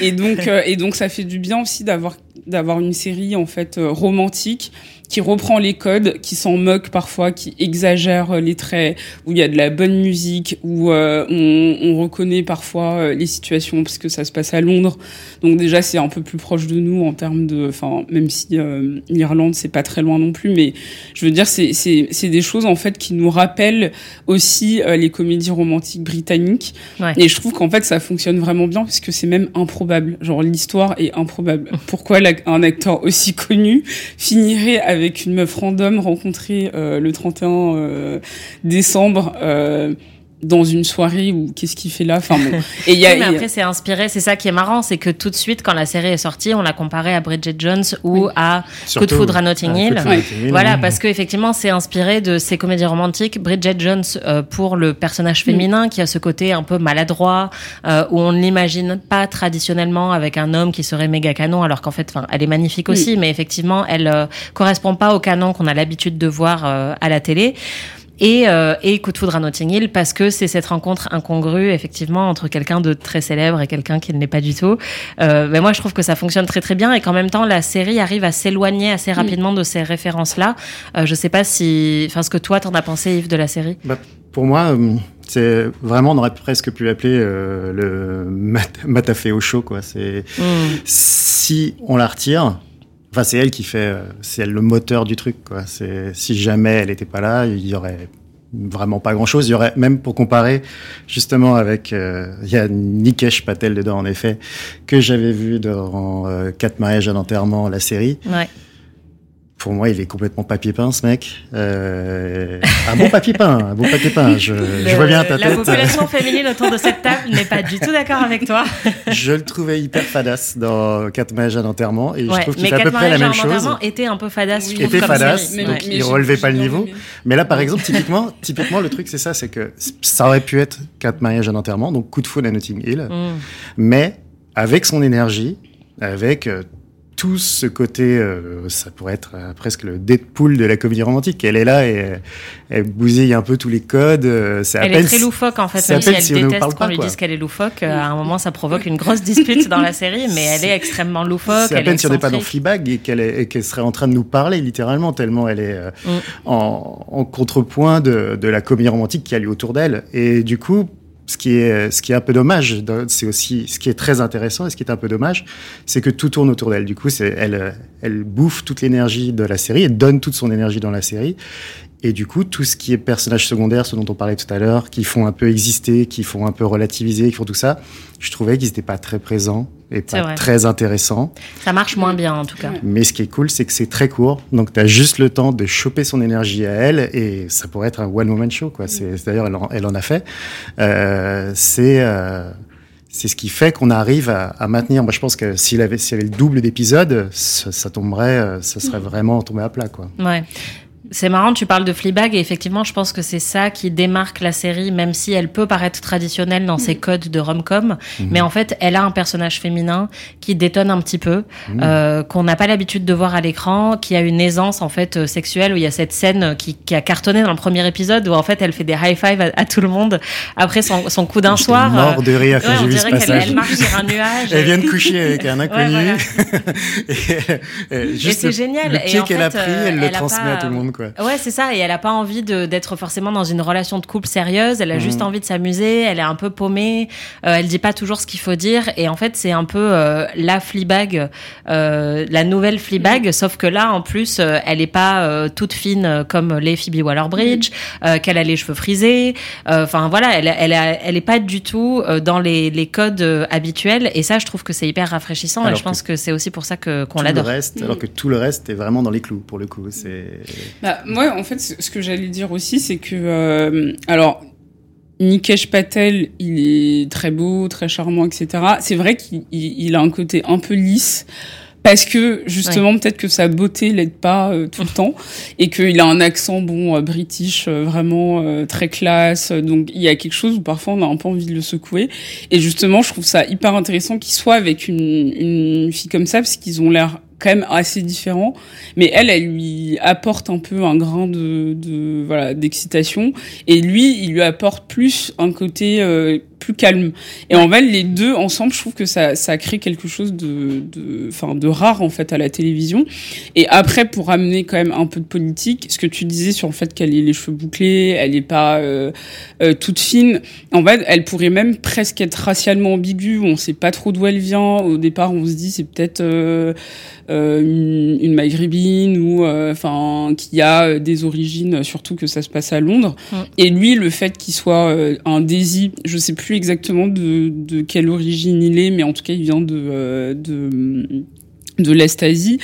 Et donc euh, et donc ça fait du bien aussi d'avoir d'avoir une série en fait euh, romantique qui reprend les codes, qui s'en moque parfois, qui exagère euh, les traits, où il y a de la bonne musique, où euh, on, on reconnaît parfois euh, les situations parce que ça se passe à Londres. Donc déjà c'est un peu plus proche de nous en termes de, enfin même si euh, l'Irlande c'est pas très loin non plus, mais je veux dire c'est c'est c'est des choses en fait qui nous rappellent aussi euh, les comédies romantiques britanniques.
Ouais.
Et je trouve qu'en fait ça fonctionne vraiment bien parce que c'est même improbable. Genre l'histoire est improbable. (laughs) Pourquoi la- un acteur aussi connu finirait avec une meuf random rencontrée euh, le 31 euh, décembre euh, dans une soirée ou qu'est-ce qu'il fait là? Enfin bon. Et il y a, (laughs)
Oui, mais
il y a-
après, c'est inspiré. C'est ça qui est marrant, c'est que tout de suite, quand la série est sortie, on l'a comparé à Bridget Jones ou à Coup de foudre à Notting Hill. Voilà, parce que effectivement, c'est inspiré de ces comédies romantiques. Bridget Jones euh, pour le personnage féminin qui a ce côté un peu maladroit, euh, où on ne l'imagine pas traditionnellement avec un homme qui serait méga canon, alors qu'en fait, enfin, elle est magnifique aussi, mais effectivement, elle euh, correspond pas au canon qu'on a l'habitude de voir euh, à la télé. Et, euh, et Coup de foudre à Notting Hill parce que c'est cette rencontre incongrue effectivement entre quelqu'un de très célèbre et quelqu'un qui ne l'est pas du tout. Euh, mais moi je trouve que ça fonctionne très très bien et qu'en même temps la série arrive à s'éloigner assez rapidement de ces références là. Euh, je sais pas si, enfin ce que toi t'en as pensé Yves de la série.
Bah, pour moi, euh, C'est vraiment, on aurait presque pu l'appeler euh, le (laughs) mat matafé au chaud, quoi. C'est
Mm.
si on la retire. Enfin, c'est elle qui fait, euh, c'est elle le moteur du truc, quoi. Si jamais elle n'était pas là, il y aurait vraiment pas grand chose. Il y aurait même pour comparer justement avec, euh, il y a Nikesh Patel dedans en effet que j'avais vu dans euh, Quatre mariages à l'enterrement, la série.
Ouais.
Pour moi, il est complètement papier peint, ce mec. Euh, un bon papier peint, un bon papier peint. Je, je vois bien ta
la
tête.
population féminine autour de cette table n'est pas du tout d'accord avec toi.
Je le trouvais hyper fadass dans Quatre mariages à l'enterrement et je trouve qu'il
mais
fait à peu près la
mariages
même
à
chose.
l'enterrement était un peu fadasse, je trouve,
était
comme
fadass,
série.
donc
Ouais.
il relevait pas le niveau.
aimé.
Mais là, par exemple, typiquement, typiquement, le truc, c'est ça, c'est que ça aurait pu être quatre mariages à l'enterrement, donc coup de foudre à Notting Hill,
Mm.
mais avec son énergie, avec tout ce côté, euh, ça pourrait être euh, presque le Deadpool de la comédie romantique. Elle est là et euh, elle bousille un peu tous les codes. euh, C'est à
Elle
peine
est très
si-
loufoque en fait, même si elle
si
déteste
parle
qu'on lui dise qu'elle est loufoque. euh, À un moment, ça provoque une grosse dispute dans la série, mais elle est extrêmement loufoque.
C'est à
elle
peine
est
si on n'est pas dans. Fleabag et qu'elle est- et qu'elle serait en train de nous parler littéralement tellement elle est euh,
Mm.
en, en contrepoint de, de la comédie romantique qui a lieu autour d'elle. Et du coup, ce qui est, ce qui est un peu dommage, c'est aussi ce qui est très intéressant et ce qui est un peu dommage, c'est que tout tourne autour d'elle. Du coup, elle, elle bouffe toute l'énergie de la série, elle donne toute son énergie dans la série. Et du coup, tout ce qui est personnages secondaires, ce dont on parlait tout à l'heure, qui font un peu exister, qui font un peu relativiser, qui font tout ça, je trouvais qu'ils n'étaient pas très présents et pas
vrai.
très intéressants.
Ça marche moins bien en tout cas.
Mais ce qui est cool, c'est que c'est très court. Donc, tu as juste le temps de choper son énergie à elle et ça pourrait être un one-woman show. Quoi. C'est, d'ailleurs, elle en, elle en a fait. Euh, c'est, euh, c'est ce qui fait qu'on arrive à, à maintenir. Moi, je pense que s'il avait, s'il y avait le double d'épisodes, ça, ça tomberait, euh, ça serait vraiment tombé à plat. Quoi.
Ouais. C'est marrant, tu parles de Fleabag et effectivement, je pense que c'est ça qui démarque la série, même si elle peut paraître traditionnelle dans ses codes de rom-com.
Mhm.
Mais en fait, elle a un personnage féminin qui détonne un petit peu,
Mhm.
euh, qu'on n'a pas l'habitude de voir à l'écran, qui a une aisance en fait euh, sexuelle. Où il y a cette scène qui, qui a cartonné dans le premier épisode où en fait elle fait des high five à, à tout le monde après son, son coup d'un soir.
mort de rire quand
ouais,
j'ai vu ce passage.
elle marche sur un nuage.
Elle vient de coucher avec un (laughs) inconnu.
Ouais, (laughs)
et, et juste
c'est génial.
Le
Et
pied
en
qu'elle a
fait,
pris,
euh,
elle le transmet
pas-
à tout le monde. Quoi.
Ouais, c'est ça. Et elle a pas envie de d'être forcément dans une relation de couple sérieuse. Elle a
Mhm.
juste envie de s'amuser. Elle est un peu paumée. Euh, elle dit pas toujours ce qu'il faut dire. Et en fait, c'est un peu euh, la Fleabag, euh, la nouvelle Fleabag. Sauf que là, en plus, euh, elle est pas euh, toute fine euh, comme les Phoebe Waller-Bridge, euh, qu'elle a les cheveux frisés. Euh, Enfin voilà, elle elle a- elle est pas du tout euh, dans les les codes euh, habituels. Et ça, je trouve que c'est hyper rafraîchissant.
Alors
et je pense que, c'est aussi pour ça que qu'on
Tout
l'adore.
le reste, alors que tout le reste est vraiment dans les clous pour le coup. C'est
Bah, moi, en fait, ce que j'allais dire aussi, c'est que, euh, alors, Nikesh Patel, il est très beau, très charmant, etc. C'est vrai qu'il il- il a un côté un peu lisse. Parce que justement, peut-être que sa beauté l'aide pas euh, tout le temps et qu'il a un accent bon euh, british euh, vraiment euh, très classe. Donc il y a quelque chose où parfois on a un peu envie de le secouer. Et justement, je trouve ça hyper intéressant qu'il soit avec une, une fille comme ça parce qu'ils ont l'air quand même assez différents. Mais elle, elle lui apporte un peu un grain de, de voilà d'excitation et lui, il lui apporte plus un côté euh, plus calme. Et en fait, les deux ensemble, je trouve que ça, ça crée quelque chose de, de, enfin, de rare en fait à la télévision. Et après, pour amener quand même un peu de politique, ce que tu disais sur le fait qu'elle ait les cheveux bouclés, elle est pas euh, euh, toute fine. En fait, elle pourrait même presque être racialement ambiguë. On sait pas trop d'où elle vient. Au départ, on se dit c'est peut-être euh, une, une maghrébine ou enfin qui a des origines, surtout que ça se passe à Londres.
Mm.
Et lui, le fait qu'il soit un Daisy, je sais plus exactement de, quelle origine il est, mais en tout cas, il vient de euh, de, de l'Est Asie.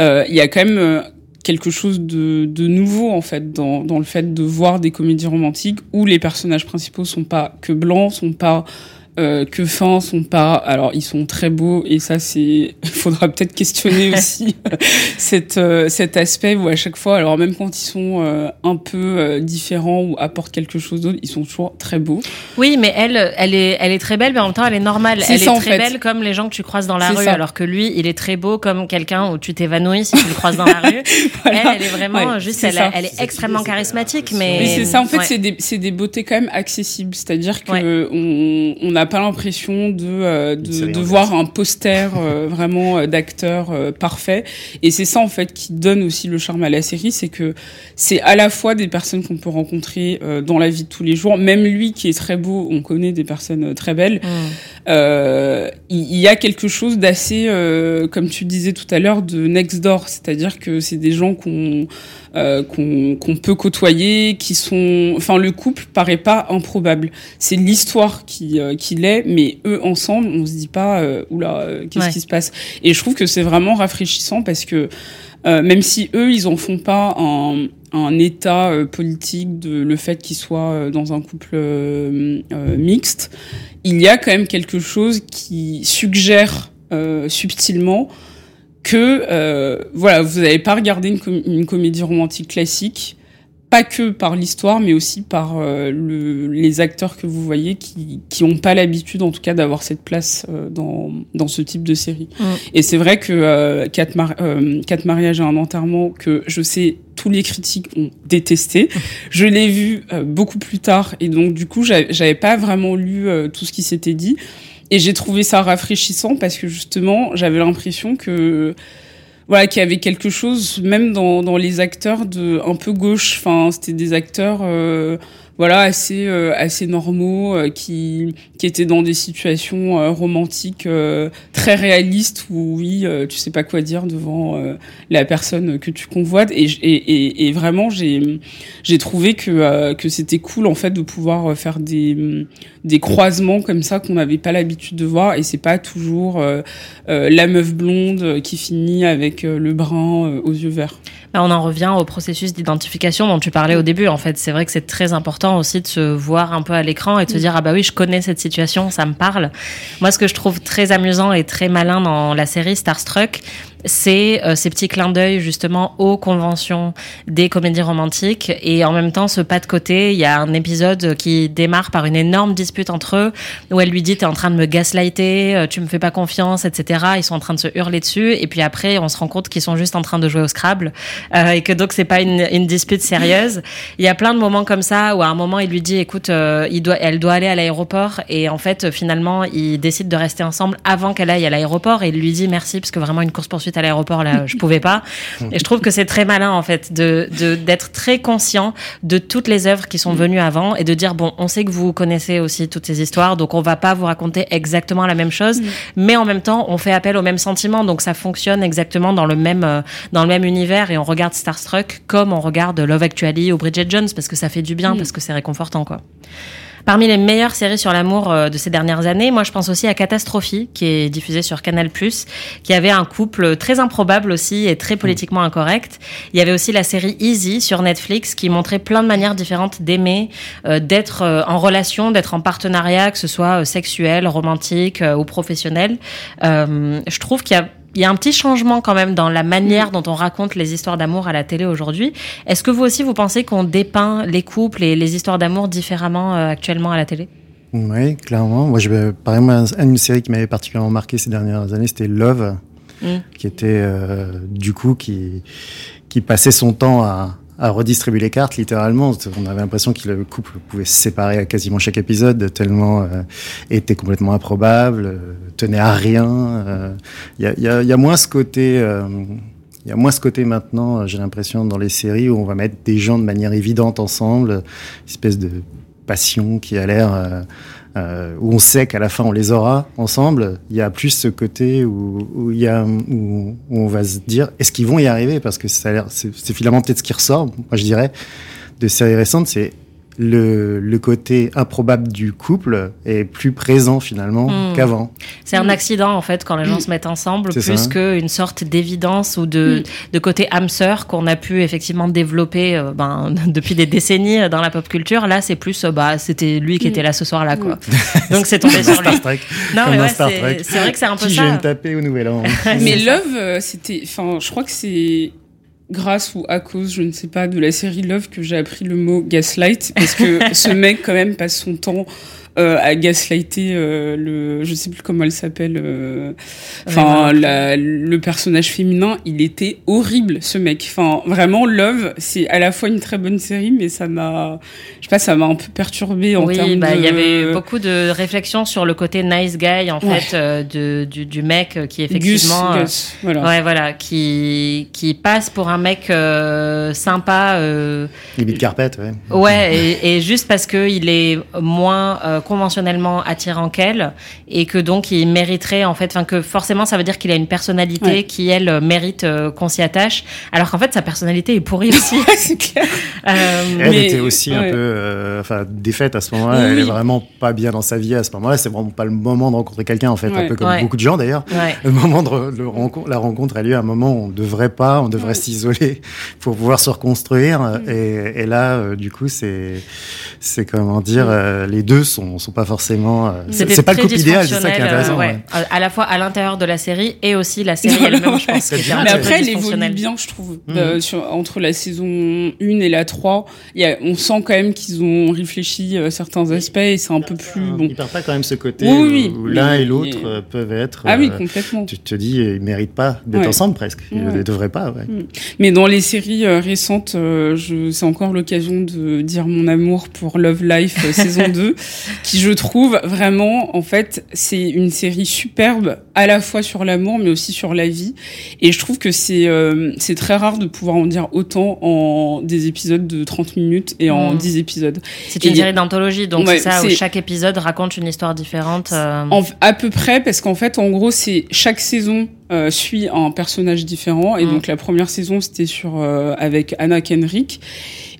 Euh, il y a quand même euh, quelque chose de, de nouveau en fait dans, dans le fait de voir des comédies romantiques où les personnages principaux sont pas que blancs, sont pas euh, que fins, sont pas alors ils sont très beaux et ça c'est il (laughs) faudra peut-être questionner (laughs) aussi cet euh, cet aspect où à chaque fois alors même quand ils sont euh, un peu euh, différents ou apportent quelque chose d'autre ils sont toujours très beaux
Oui, mais elle, elle est, elle est très belle, mais en même temps, elle est normale.
C'est
Elle
ça,
est très
fait.
belle comme les gens que tu croises dans la
C'est
rue,
ça.
alors que lui, il est très beau comme quelqu'un où tu t'évanouis si tu le croises dans la rue. (laughs) Elle, elle est vraiment
Ouais,
juste, elle, est extrêmement charismatique, mais.
Oui, c'est ça. En fait,
Ouais.
c'est des, c'est des beautés quand même accessibles. C'est-à-dire que on, on n'a pas l'impression de, euh, de, voir un poster euh, vraiment euh, d'acteur euh, parfait. Et c'est ça en fait qui donne aussi le charme à la série, c'est que c'est à la fois des personnes qu'on peut rencontrer euh, dans la vie de tous les jours, même lui qui est très beau, on connaît des personnes très belles. Euh, il il y, a quelque chose d'assez, euh, comme tu disais tout à l'heure, de next door, c'est-à-dire que c'est des gens qu'on euh, qu'on peut côtoyer, qui sont, enfin le couple paraît pas improbable. C'est l'histoire qui euh, qui l'est, mais eux ensemble, on se dit pas, euh, oula, qu'est-ce
Ouais.
qui se passe? Et je trouve que c'est vraiment rafraîchissant parce que même si eux, ils en font pas un, un état politique de le fait qu'ils soient dans un couple mixte, il y a quand même quelque chose qui suggère subtilement que euh, voilà, vous n'allez pas regarder une, com- une comédie romantique classique, pas que par l'histoire, mais aussi par euh, le, les acteurs que vous voyez qui qui ont pas l'habitude, en tout cas, d'avoir cette place euh, dans dans ce type de série.
Mm.
Et c'est vrai que quatre, mar- quatre mariages et un enterrement que je sais tous les critiques ont détesté. (laughs) Je l'ai vu beaucoup plus tard et donc du coup j'avais pas vraiment lu tout ce qui s'était dit et j'ai trouvé ça rafraîchissant parce que justement j'avais l'impression que voilà qu'il y avait quelque chose même dans, dans les acteurs de un peu gauche. Enfin c'était des acteurs euh, voilà assez euh, assez normaux euh, qui qui étaient dans des situations euh, romantiques très réalistes où oui tu sais pas quoi dire devant la personne que tu convoites et et, et, vraiment j'ai j'ai trouvé que que c'était cool en fait de pouvoir faire des des croisements comme ça qu'on n'avait pas l'habitude de voir et c'est pas toujours la meuf blonde qui finit avec le brun aux yeux verts.
On en revient au processus d'identification dont tu parlais au début. En fait, c'est vrai que c'est très important aussi de se voir un peu à l'écran et de se dire ah bah oui, je connais cette situation, ça me parle. Moi, ce que je trouve très amusant et très malin dans la série Starstruck, c'est euh, ces petits clins d'œil justement aux conventions des comédies romantiques et en même temps ce pas de côté. Il y a un épisode qui démarre par une énorme dispute entre eux où elle lui dit t'es en train de me gaslighter, euh, tu me fais pas confiance, etc. Ils sont en train de se hurler dessus et puis après on se rend compte qu'ils sont juste en train de jouer au Scrabble euh, et que donc c'est pas une, une dispute sérieuse. (laughs) Il y a plein de moments comme ça où à un moment il lui dit écoute euh, il doit elle doit aller à l'aéroport et en fait finalement ils décident de rester ensemble avant qu'elle aille à l'aéroport et il lui dit merci parce que vraiment une course poursuite à l'aéroport là je pouvais pas et je trouve que c'est très malin en fait de de- d'être très conscient de toutes les œuvres qui sont venues avant et de dire bon on sait que vous connaissez aussi toutes ces histoires donc on va pas vous raconter exactement la même chose mais en même temps on fait appel au même sentiment donc ça fonctionne exactement dans le même euh, dans le même univers et on regarde Starstruck comme on regarde Love Actually ou Bridget Jones parce que ça fait du bien
Mm.
parce que c'est réconfortant quoi. Parmi les meilleures séries sur l'amour euh, de ces dernières années, moi je pense aussi à Catastrophie, qui est diffusée sur Canal+, qui avait un couple très improbable aussi et très politiquement incorrect. Il y avait aussi la série Easy sur Netflix, qui montrait plein de manières différentes d'aimer, euh, d'être euh, en relation, d'être en partenariat, que ce soit euh, sexuel, romantique ou professionnel. Je trouve qu'il y a il y a un petit changement quand même dans la manière dont on raconte les histoires d'amour à la télé aujourd'hui. Est-ce que vous aussi, vous pensez qu'on dépeint les couples et les histoires d'amour différemment euh, actuellement à la télé?
Oui, clairement. Moi, je par exemple, une série qui m'avait particulièrement marqué ces dernières années, c'était Love,
Mm.
qui était euh, du coup qui qui passait son temps à, à redistribuer les cartes littéralement. On avait l'impression que le couple pouvait se séparer à quasiment chaque épisode tellement euh, était complètement improbable, euh, tenait à rien. euh. Il y, a, y, a, y a moins ce côté. euh, il y a moins ce côté maintenant, euh, j'ai l'impression, dans les séries où on va mettre des gens de manière évidente ensemble, espèce de passion qui a l'air, euh, où on sait qu'à la fin on les aura ensemble. Il y a plus ce côté où, y a, où, on va se dire, est-ce qu'ils vont y arriver? Parce que c'est finalement peut-être ce qui ressort. Moi, je dirais de séries récentes, c'est le, le côté improbable du couple est plus présent finalement
Mm.
qu'avant.
C'est un accident en fait quand les gens se mettent ensemble, plus qu'une sorte d'évidence ou de, de côté âme sœur qu'on a pu effectivement développer euh, ben, (laughs) depuis des décennies dans la pop culture. Là, c'est plus euh, bah c'était lui qui était là ce soir-là quoi. (laughs) Donc c'est tombé sur lui.
Star Trek.
Non
Comme
mais ouais,
Star
c'est
Trek.
c'est vrai que c'est un peu
Qui
ça.
je viens de taper au Nouvel An. (laughs)
Mais Love, euh, c'était, enfin, je crois que c'est grâce ou à cause, je ne sais pas, de la série Love que j'ai appris le mot gaslight parce que (laughs) ce mec quand même passe son temps euh, à gaslighter euh, le, je sais plus comment elle s'appelle, euh, enfin la- le personnage féminin, il était horrible ce mec. Enfin vraiment Love, c'est à la fois une très bonne série, mais ça m'a, je sais pas, ça m'a un peu perturbé en
oui,
termes
bah,
de.
il y avait beaucoup de réflexions sur le côté nice guy en
Ouais.
fait euh, de, du, du mec euh, qui effectivement,
Gus,
euh,
Gus, voilà.
ouais voilà, qui qui passe pour un mec euh, sympa. euh,
Limite carpette, ouais.
Ouais, et, et juste parce que il est moins euh, conventionnellement attirant qu'elle, et que donc il mériterait en fait, enfin que forcément ça veut dire qu'il a une personnalité
Ouais.
qui elle mérite euh, qu'on s'y attache, alors qu'en fait sa personnalité est pourrie aussi. (laughs)
clair.
Euh,
Elle
Mais-
était aussi un peu, euh, enfin, défaite à ce moment-là. Elle est vraiment pas bien dans sa vie à ce moment-là. C'est vraiment pas le moment de rencontrer quelqu'un, en fait.
Ouais.
Un peu comme
Ouais.
beaucoup de gens d'ailleurs.
ouais.
Le moment de re- le rencontre, la rencontre a lieu à un moment où on devrait pas, on devrait
Ouais.
s'isoler pour pouvoir se reconstruire.
Mm.
Et, et là, euh, du coup, c'est, c'est comment dire, euh, les deux sont, sont pas forcément. euh, c'est pas le couple idéal, c'est ça qui est intéressant.
euh,
ouais.
ouais. À la fois à l'intérieur de la série et aussi la série elle-même, je pense. qui
Mais
Mais après, elle évolue bien, je trouve.
Mhm.
Euh, sur, entre la saison 1 et la 3, il y a, on sent quand même qu'ils ont réfléchi euh, certains aspects et c'est un peu plus bon.
Il perd pas quand même ce côté
Oui, oui,
où l'un et
Mais-
l'autre euh, peuvent être.
Ah oui, complètement.
tu te dis, ils méritent pas d'être
Ouais.
ensemble presque. Ils
Ouais.
ne devraient pas. Ouais.
Mais dans les séries euh, récentes, euh, c'est encore l'occasion de dire mon amour pour Love Life euh, saison (laughs) 2, qui je trouve vraiment, en fait, c'est une série superbe, à la fois sur l'amour, mais aussi sur la vie. Et je trouve que c'est euh, c'est très rare de pouvoir en dire autant en des épisodes de 30 minutes et en
Mm.
10 épisodes.
C'est une
Et-
série d'anthologie, donc
Ouais,
c'est ça où chaque épisode raconte une histoire différente. euh,
En- à peu près, parce qu'en fait, en gros, c'est chaque saison euh, suit un personnage différent. Et
Mm.
donc la première saison, c'était sur euh, avec Anna Kendrick.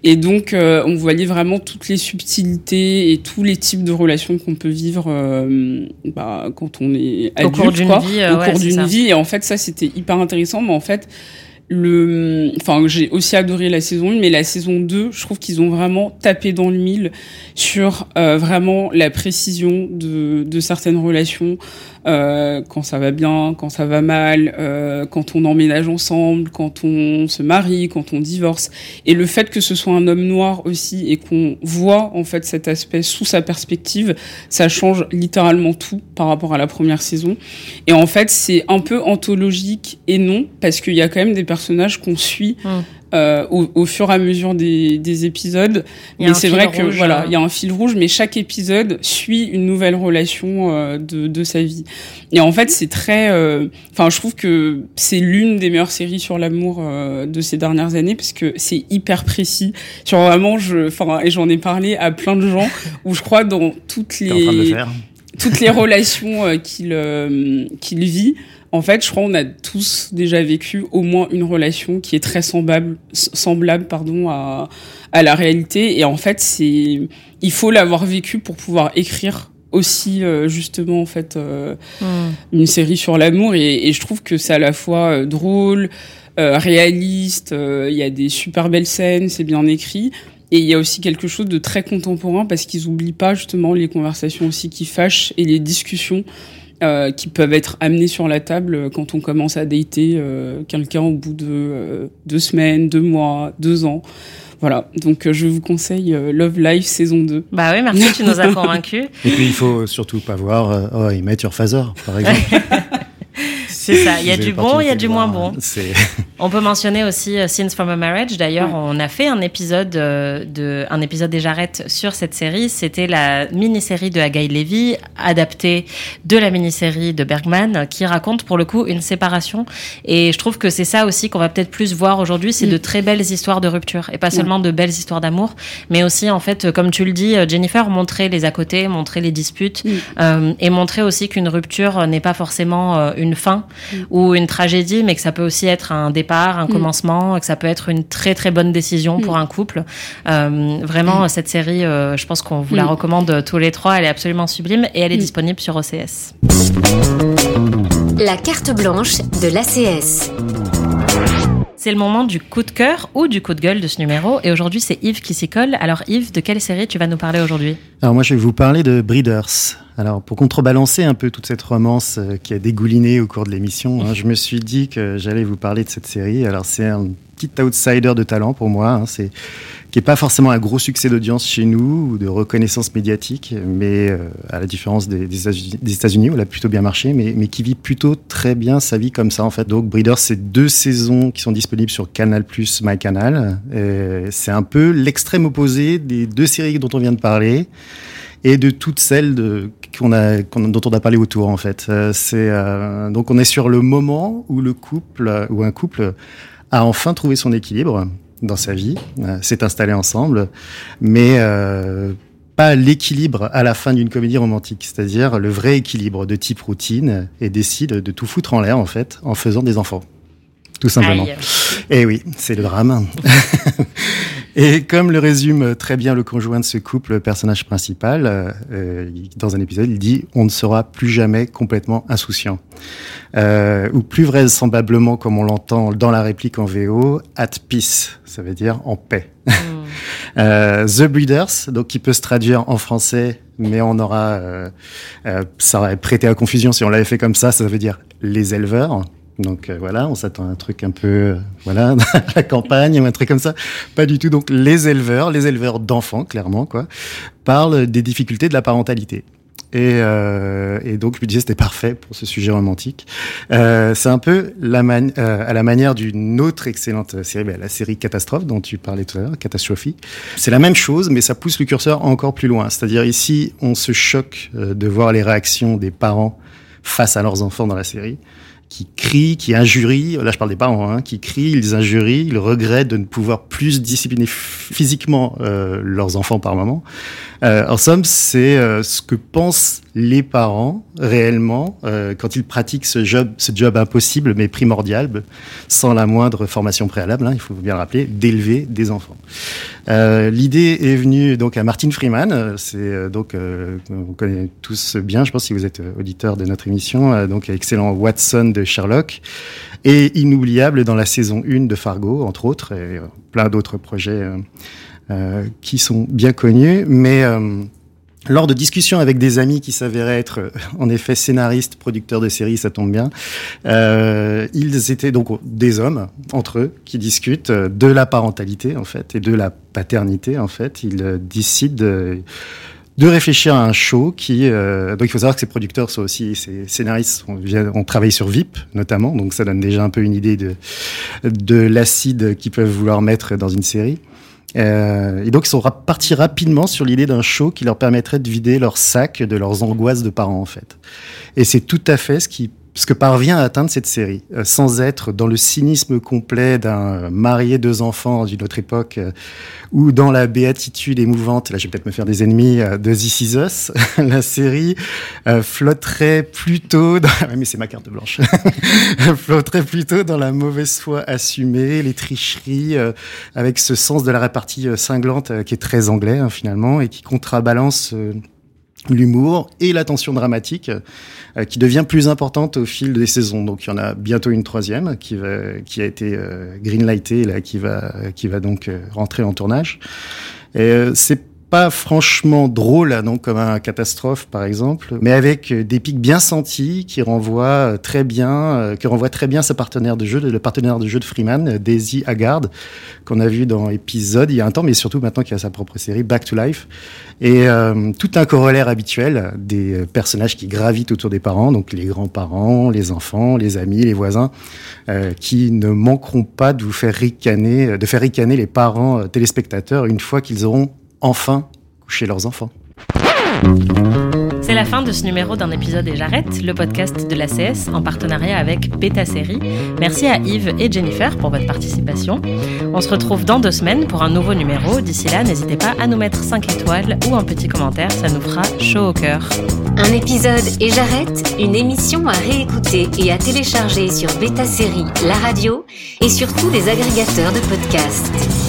Et donc, euh, on voyait vraiment toutes les subtilités et tous les types de relations qu'on peut vivre euh, bah, quand on est
Au
adulte,
cours d'une vie, euh,
au
ouais,
cours d'une vie. Et en fait, ça, c'était hyper intéressant. Mais en fait, le, enfin, j'ai aussi adoré la saison 1, mais la saison 2, je trouve qu'ils ont vraiment tapé dans le mille sur euh, vraiment la précision de, de certaines relations, euh, quand ça va bien, quand ça va mal, euh, quand on emménage ensemble, quand on se marie, quand on divorce. Et le fait que ce soit un homme noir aussi et qu'on voit en fait cet aspect sous sa perspective, ça change littéralement tout par rapport à la première saison. Et en fait, c'est un peu anthologique et non, parce qu'il y a quand même des personnages qu'on suit
Mm.
Euh, au, au fur et à mesure des, des épisodes. Mais c'est vrai que
rouge,
voilà,
euh.
il y a un fil rouge, mais chaque épisode suit une nouvelle relation euh, de, de sa vie. Et en fait, c'est très. euh, Enfin, je trouve que c'est l'une des meilleures séries sur l'amour euh, de ces dernières années parce que c'est hyper précis. Sur vraiment, je. Enfin, et j'en ai parlé à plein de gens (laughs) où je crois dans toutes
T'es en train de le
les
faire.
toutes les relations euh, qu'il euh, qu'il vit. En fait, je crois qu'on a tous déjà vécu au moins une relation qui est très semblable, semblable pardon, à, à la réalité. Et en fait, c'est il faut l'avoir vécu pour pouvoir écrire aussi euh, justement en fait euh,
hmm.
une série sur l'amour. Et, et je trouve que c'est à la fois euh, drôle, euh, réaliste. euh, Il y a des super belles scènes, c'est bien écrit. Et il y a aussi quelque chose de très contemporain parce qu'ils oublient pas justement les conversations aussi qui fâchent et les discussions euh, qui peuvent être amenées sur la table euh, quand on commence à dater euh, quelqu'un au bout de euh, deux semaines, deux mois, deux ans. Voilà, donc euh, je vous conseille euh, Love Life saison 2.
Bah oui, merci, tu nous as (laughs) convaincus.
Et puis il faut surtout pas voir euh, Oh, ils mettent your phaser, par exemple. (laughs)
C'est ça, il y a du bon, il y a du moins bon. On peut mentionner aussi euh, Scenes from a Marriage. D'ailleurs, on a fait un épisode euh, de un épisode des Jarrettes sur cette série. C'était la mini-série de Hagaï Levy, adaptée de la mini-série de Bergman, qui raconte pour le coup une séparation. Et je trouve que c'est ça aussi qu'on va peut-être plus voir aujourd'hui. C'est
Mm.
de très belles histoires de rupture et pas seulement de belles histoires d'amour, mais aussi en fait, euh, comme tu le dis, euh, Jennifer, montrer les à côté, montrer les disputes
Mm.
euh, et montrer aussi qu'une rupture n'est pas forcément une fin ou une tragédie, mais que ça peut aussi être un départ, un
Mm.
commencement, que ça peut être une très très bonne décision
Mm.
pour un couple. Euh, vraiment, cette série, euh, je pense qu'on vous la
Mm.
recommande tous les trois. Elle est absolument sublime et elle est
Mm.
disponible sur OCS.
La carte blanche de l'ACS.
C'est le moment du coup de cœur ou du coup de gueule de ce numéro. Et aujourd'hui, c'est Yves qui s'y colle. Alors Yves, de quelle série tu vas nous parler aujourd'hui?
Alors moi, je vais vous parler de Breeders. Alors pour contrebalancer un peu toute cette romance euh, qui a dégouliné au cours de l'émission, hein, je me suis dit que j'allais vous parler de cette série. Alors c'est un petit outsider de talent pour moi. hein. C'est qui est pas forcément un gros succès d'audience chez nous ou de reconnaissance médiatique, mais euh, à la différence des, États-Unis où elle a plutôt bien marché, mais, mais qui vit plutôt très bien sa vie comme ça en fait. Donc Breeders, c'est deux saisons qui sont disponibles sur Canal Plus, MyCanal. C'est un peu l'extrême opposé des deux séries dont on vient de parler et de toutes celles de, qu'on a, dont on a parlé autour en fait. Euh, euh, donc on est sur le moment où le couple ou un couple a enfin trouvé son équilibre dans sa vie, euh, s'est installé ensemble, mais pas l'équilibre à la fin d'une comédie romantique, c'est-à-dire le vrai équilibre de type routine et décide de tout foutre en l'air en fait en faisant des enfants tout simplement. Et eh oui, c'est le drame. (laughs) Et comme le résume très bien le conjoint de ce couple, le personnage principal, euh, dans un épisode, il dit on ne sera plus jamais complètement insouciant. Euh, ou plus vraisemblablement, comme on l'entend dans la réplique en VO, at peace, ça veut dire en paix. Hmm. (laughs) euh, The Breeders, donc qui peut se traduire en français, mais on aura, euh, euh ça aurait prêté à confusion si on l'avait fait comme ça, ça veut dire les éleveurs. Donc euh, voilà, on s'attend à un truc un peu, euh, voilà, (laughs) la campagne ou un truc comme ça. Pas du tout. Donc les éleveurs, les éleveurs d'enfants, clairement, quoi, parlent des difficultés de la parentalité. Et, euh, et, donc je me disais c'était parfait pour ce sujet romantique. Euh, c'est un peu la euh, à la manière d'une autre excellente série, bah, la série Catastrophe dont tu parlais tout à l'heure, Catastrophie. C'est la même chose, mais ça pousse le curseur encore plus loin. C'est-à-dire ici, on se choque de voir les réactions des parents face à leurs enfants dans la série qui crient, qui injurient, là je parle des parents, hein, qui crient, ils injurient, ils regrettent de ne pouvoir plus discipliner physiquement euh, leurs enfants par moment. Euh, en somme, c'est euh, ce que pensent les parents réellement quand ils pratiquent ce job, impossible mais primordial, sans la moindre formation préalable, hein, il faut bien le rappeler, d'élever des enfants. L'idée est venue donc à Martin Freeman, c'est donc vous connaissez tous bien, je pense si vous êtes auditeur de notre émission, donc excellent Watson de Sherlock et inoubliable dans la saison 1 de Fargo entre autres et plein d'autres projets euh, qui sont bien connus, mais euh, lors de discussions avec des amis qui s'avéraient être euh, en effet scénaristes, producteurs de séries, ça tombe bien, euh, ils étaient donc des hommes entre eux qui discutent de la parentalité en fait et de la paternité en fait. Ils décident de, réfléchir à un show qui euh, donc il faut savoir que ces producteurs sont aussi ces scénaristes ont, ont travaillé sur VIP notamment donc ça donne déjà un peu une idée de de l'acide qu'ils peuvent vouloir mettre dans une série euh, et donc, ils sont partis rapidement sur l'idée d'un show qui leur permettrait de vider leur sac de leurs angoisses de parents, en fait. Et c'est tout à fait ce qui ce que parvient à atteindre cette série, euh, sans être dans le cynisme complet d'un marié deux enfants d'une autre époque, euh, ou dans la béatitude émouvante, là je vais peut-être me faire des ennemis, euh, de This Is Us, (laughs) la série flotterait plutôt, dans... (laughs) mais c'est ma carte blanche, (laughs) flotterait plutôt dans la mauvaise foi assumée, les tricheries, avec ce sens de la répartie cinglante qui est très anglais hein, finalement, et qui contrabalance l'humour et la tension dramatique euh, qui devient plus importante au fil des saisons. Donc il y en a bientôt une troisième qui va, qui a été euh, greenlightée là, qui va, qui va donc euh, rentrer en tournage. Et euh, c'est pas franchement drôle, non, comme un catastrophe par exemple, mais avec euh, des pics bien sentis qui renvoient euh, très bien, euh, qui renvoient très bien sa partenaire de jeu, le partenaire de jeu de Freeman, Daisy Haggard, qu'on a vu dans épisode il y a un temps, mais surtout maintenant qu'il a sa propre série Back to Life, et euh, tout un corollaire habituel des personnages qui gravitent autour des parents, donc les grands-parents, les enfants, les amis, les voisins, euh, qui ne manqueront pas de vous faire ricaner, de faire ricaner les parents téléspectateurs une fois qu'ils auront enfin coucher leurs enfants.
C'est la fin de ce numéro d'un épisode et j'arrête, le podcast de l'ACS en partenariat avec Beta Série. Merci à Yves et Jennifer pour votre participation. On se retrouve dans deux semaines pour un nouveau numéro. D'ici là, n'hésitez pas à nous mettre 5 étoiles ou un petit commentaire, ça nous fera chaud au cœur.
Un épisode et j'arrête, une émission à réécouter et à télécharger sur Beta Série, la radio et sur tous les agrégateurs de podcasts.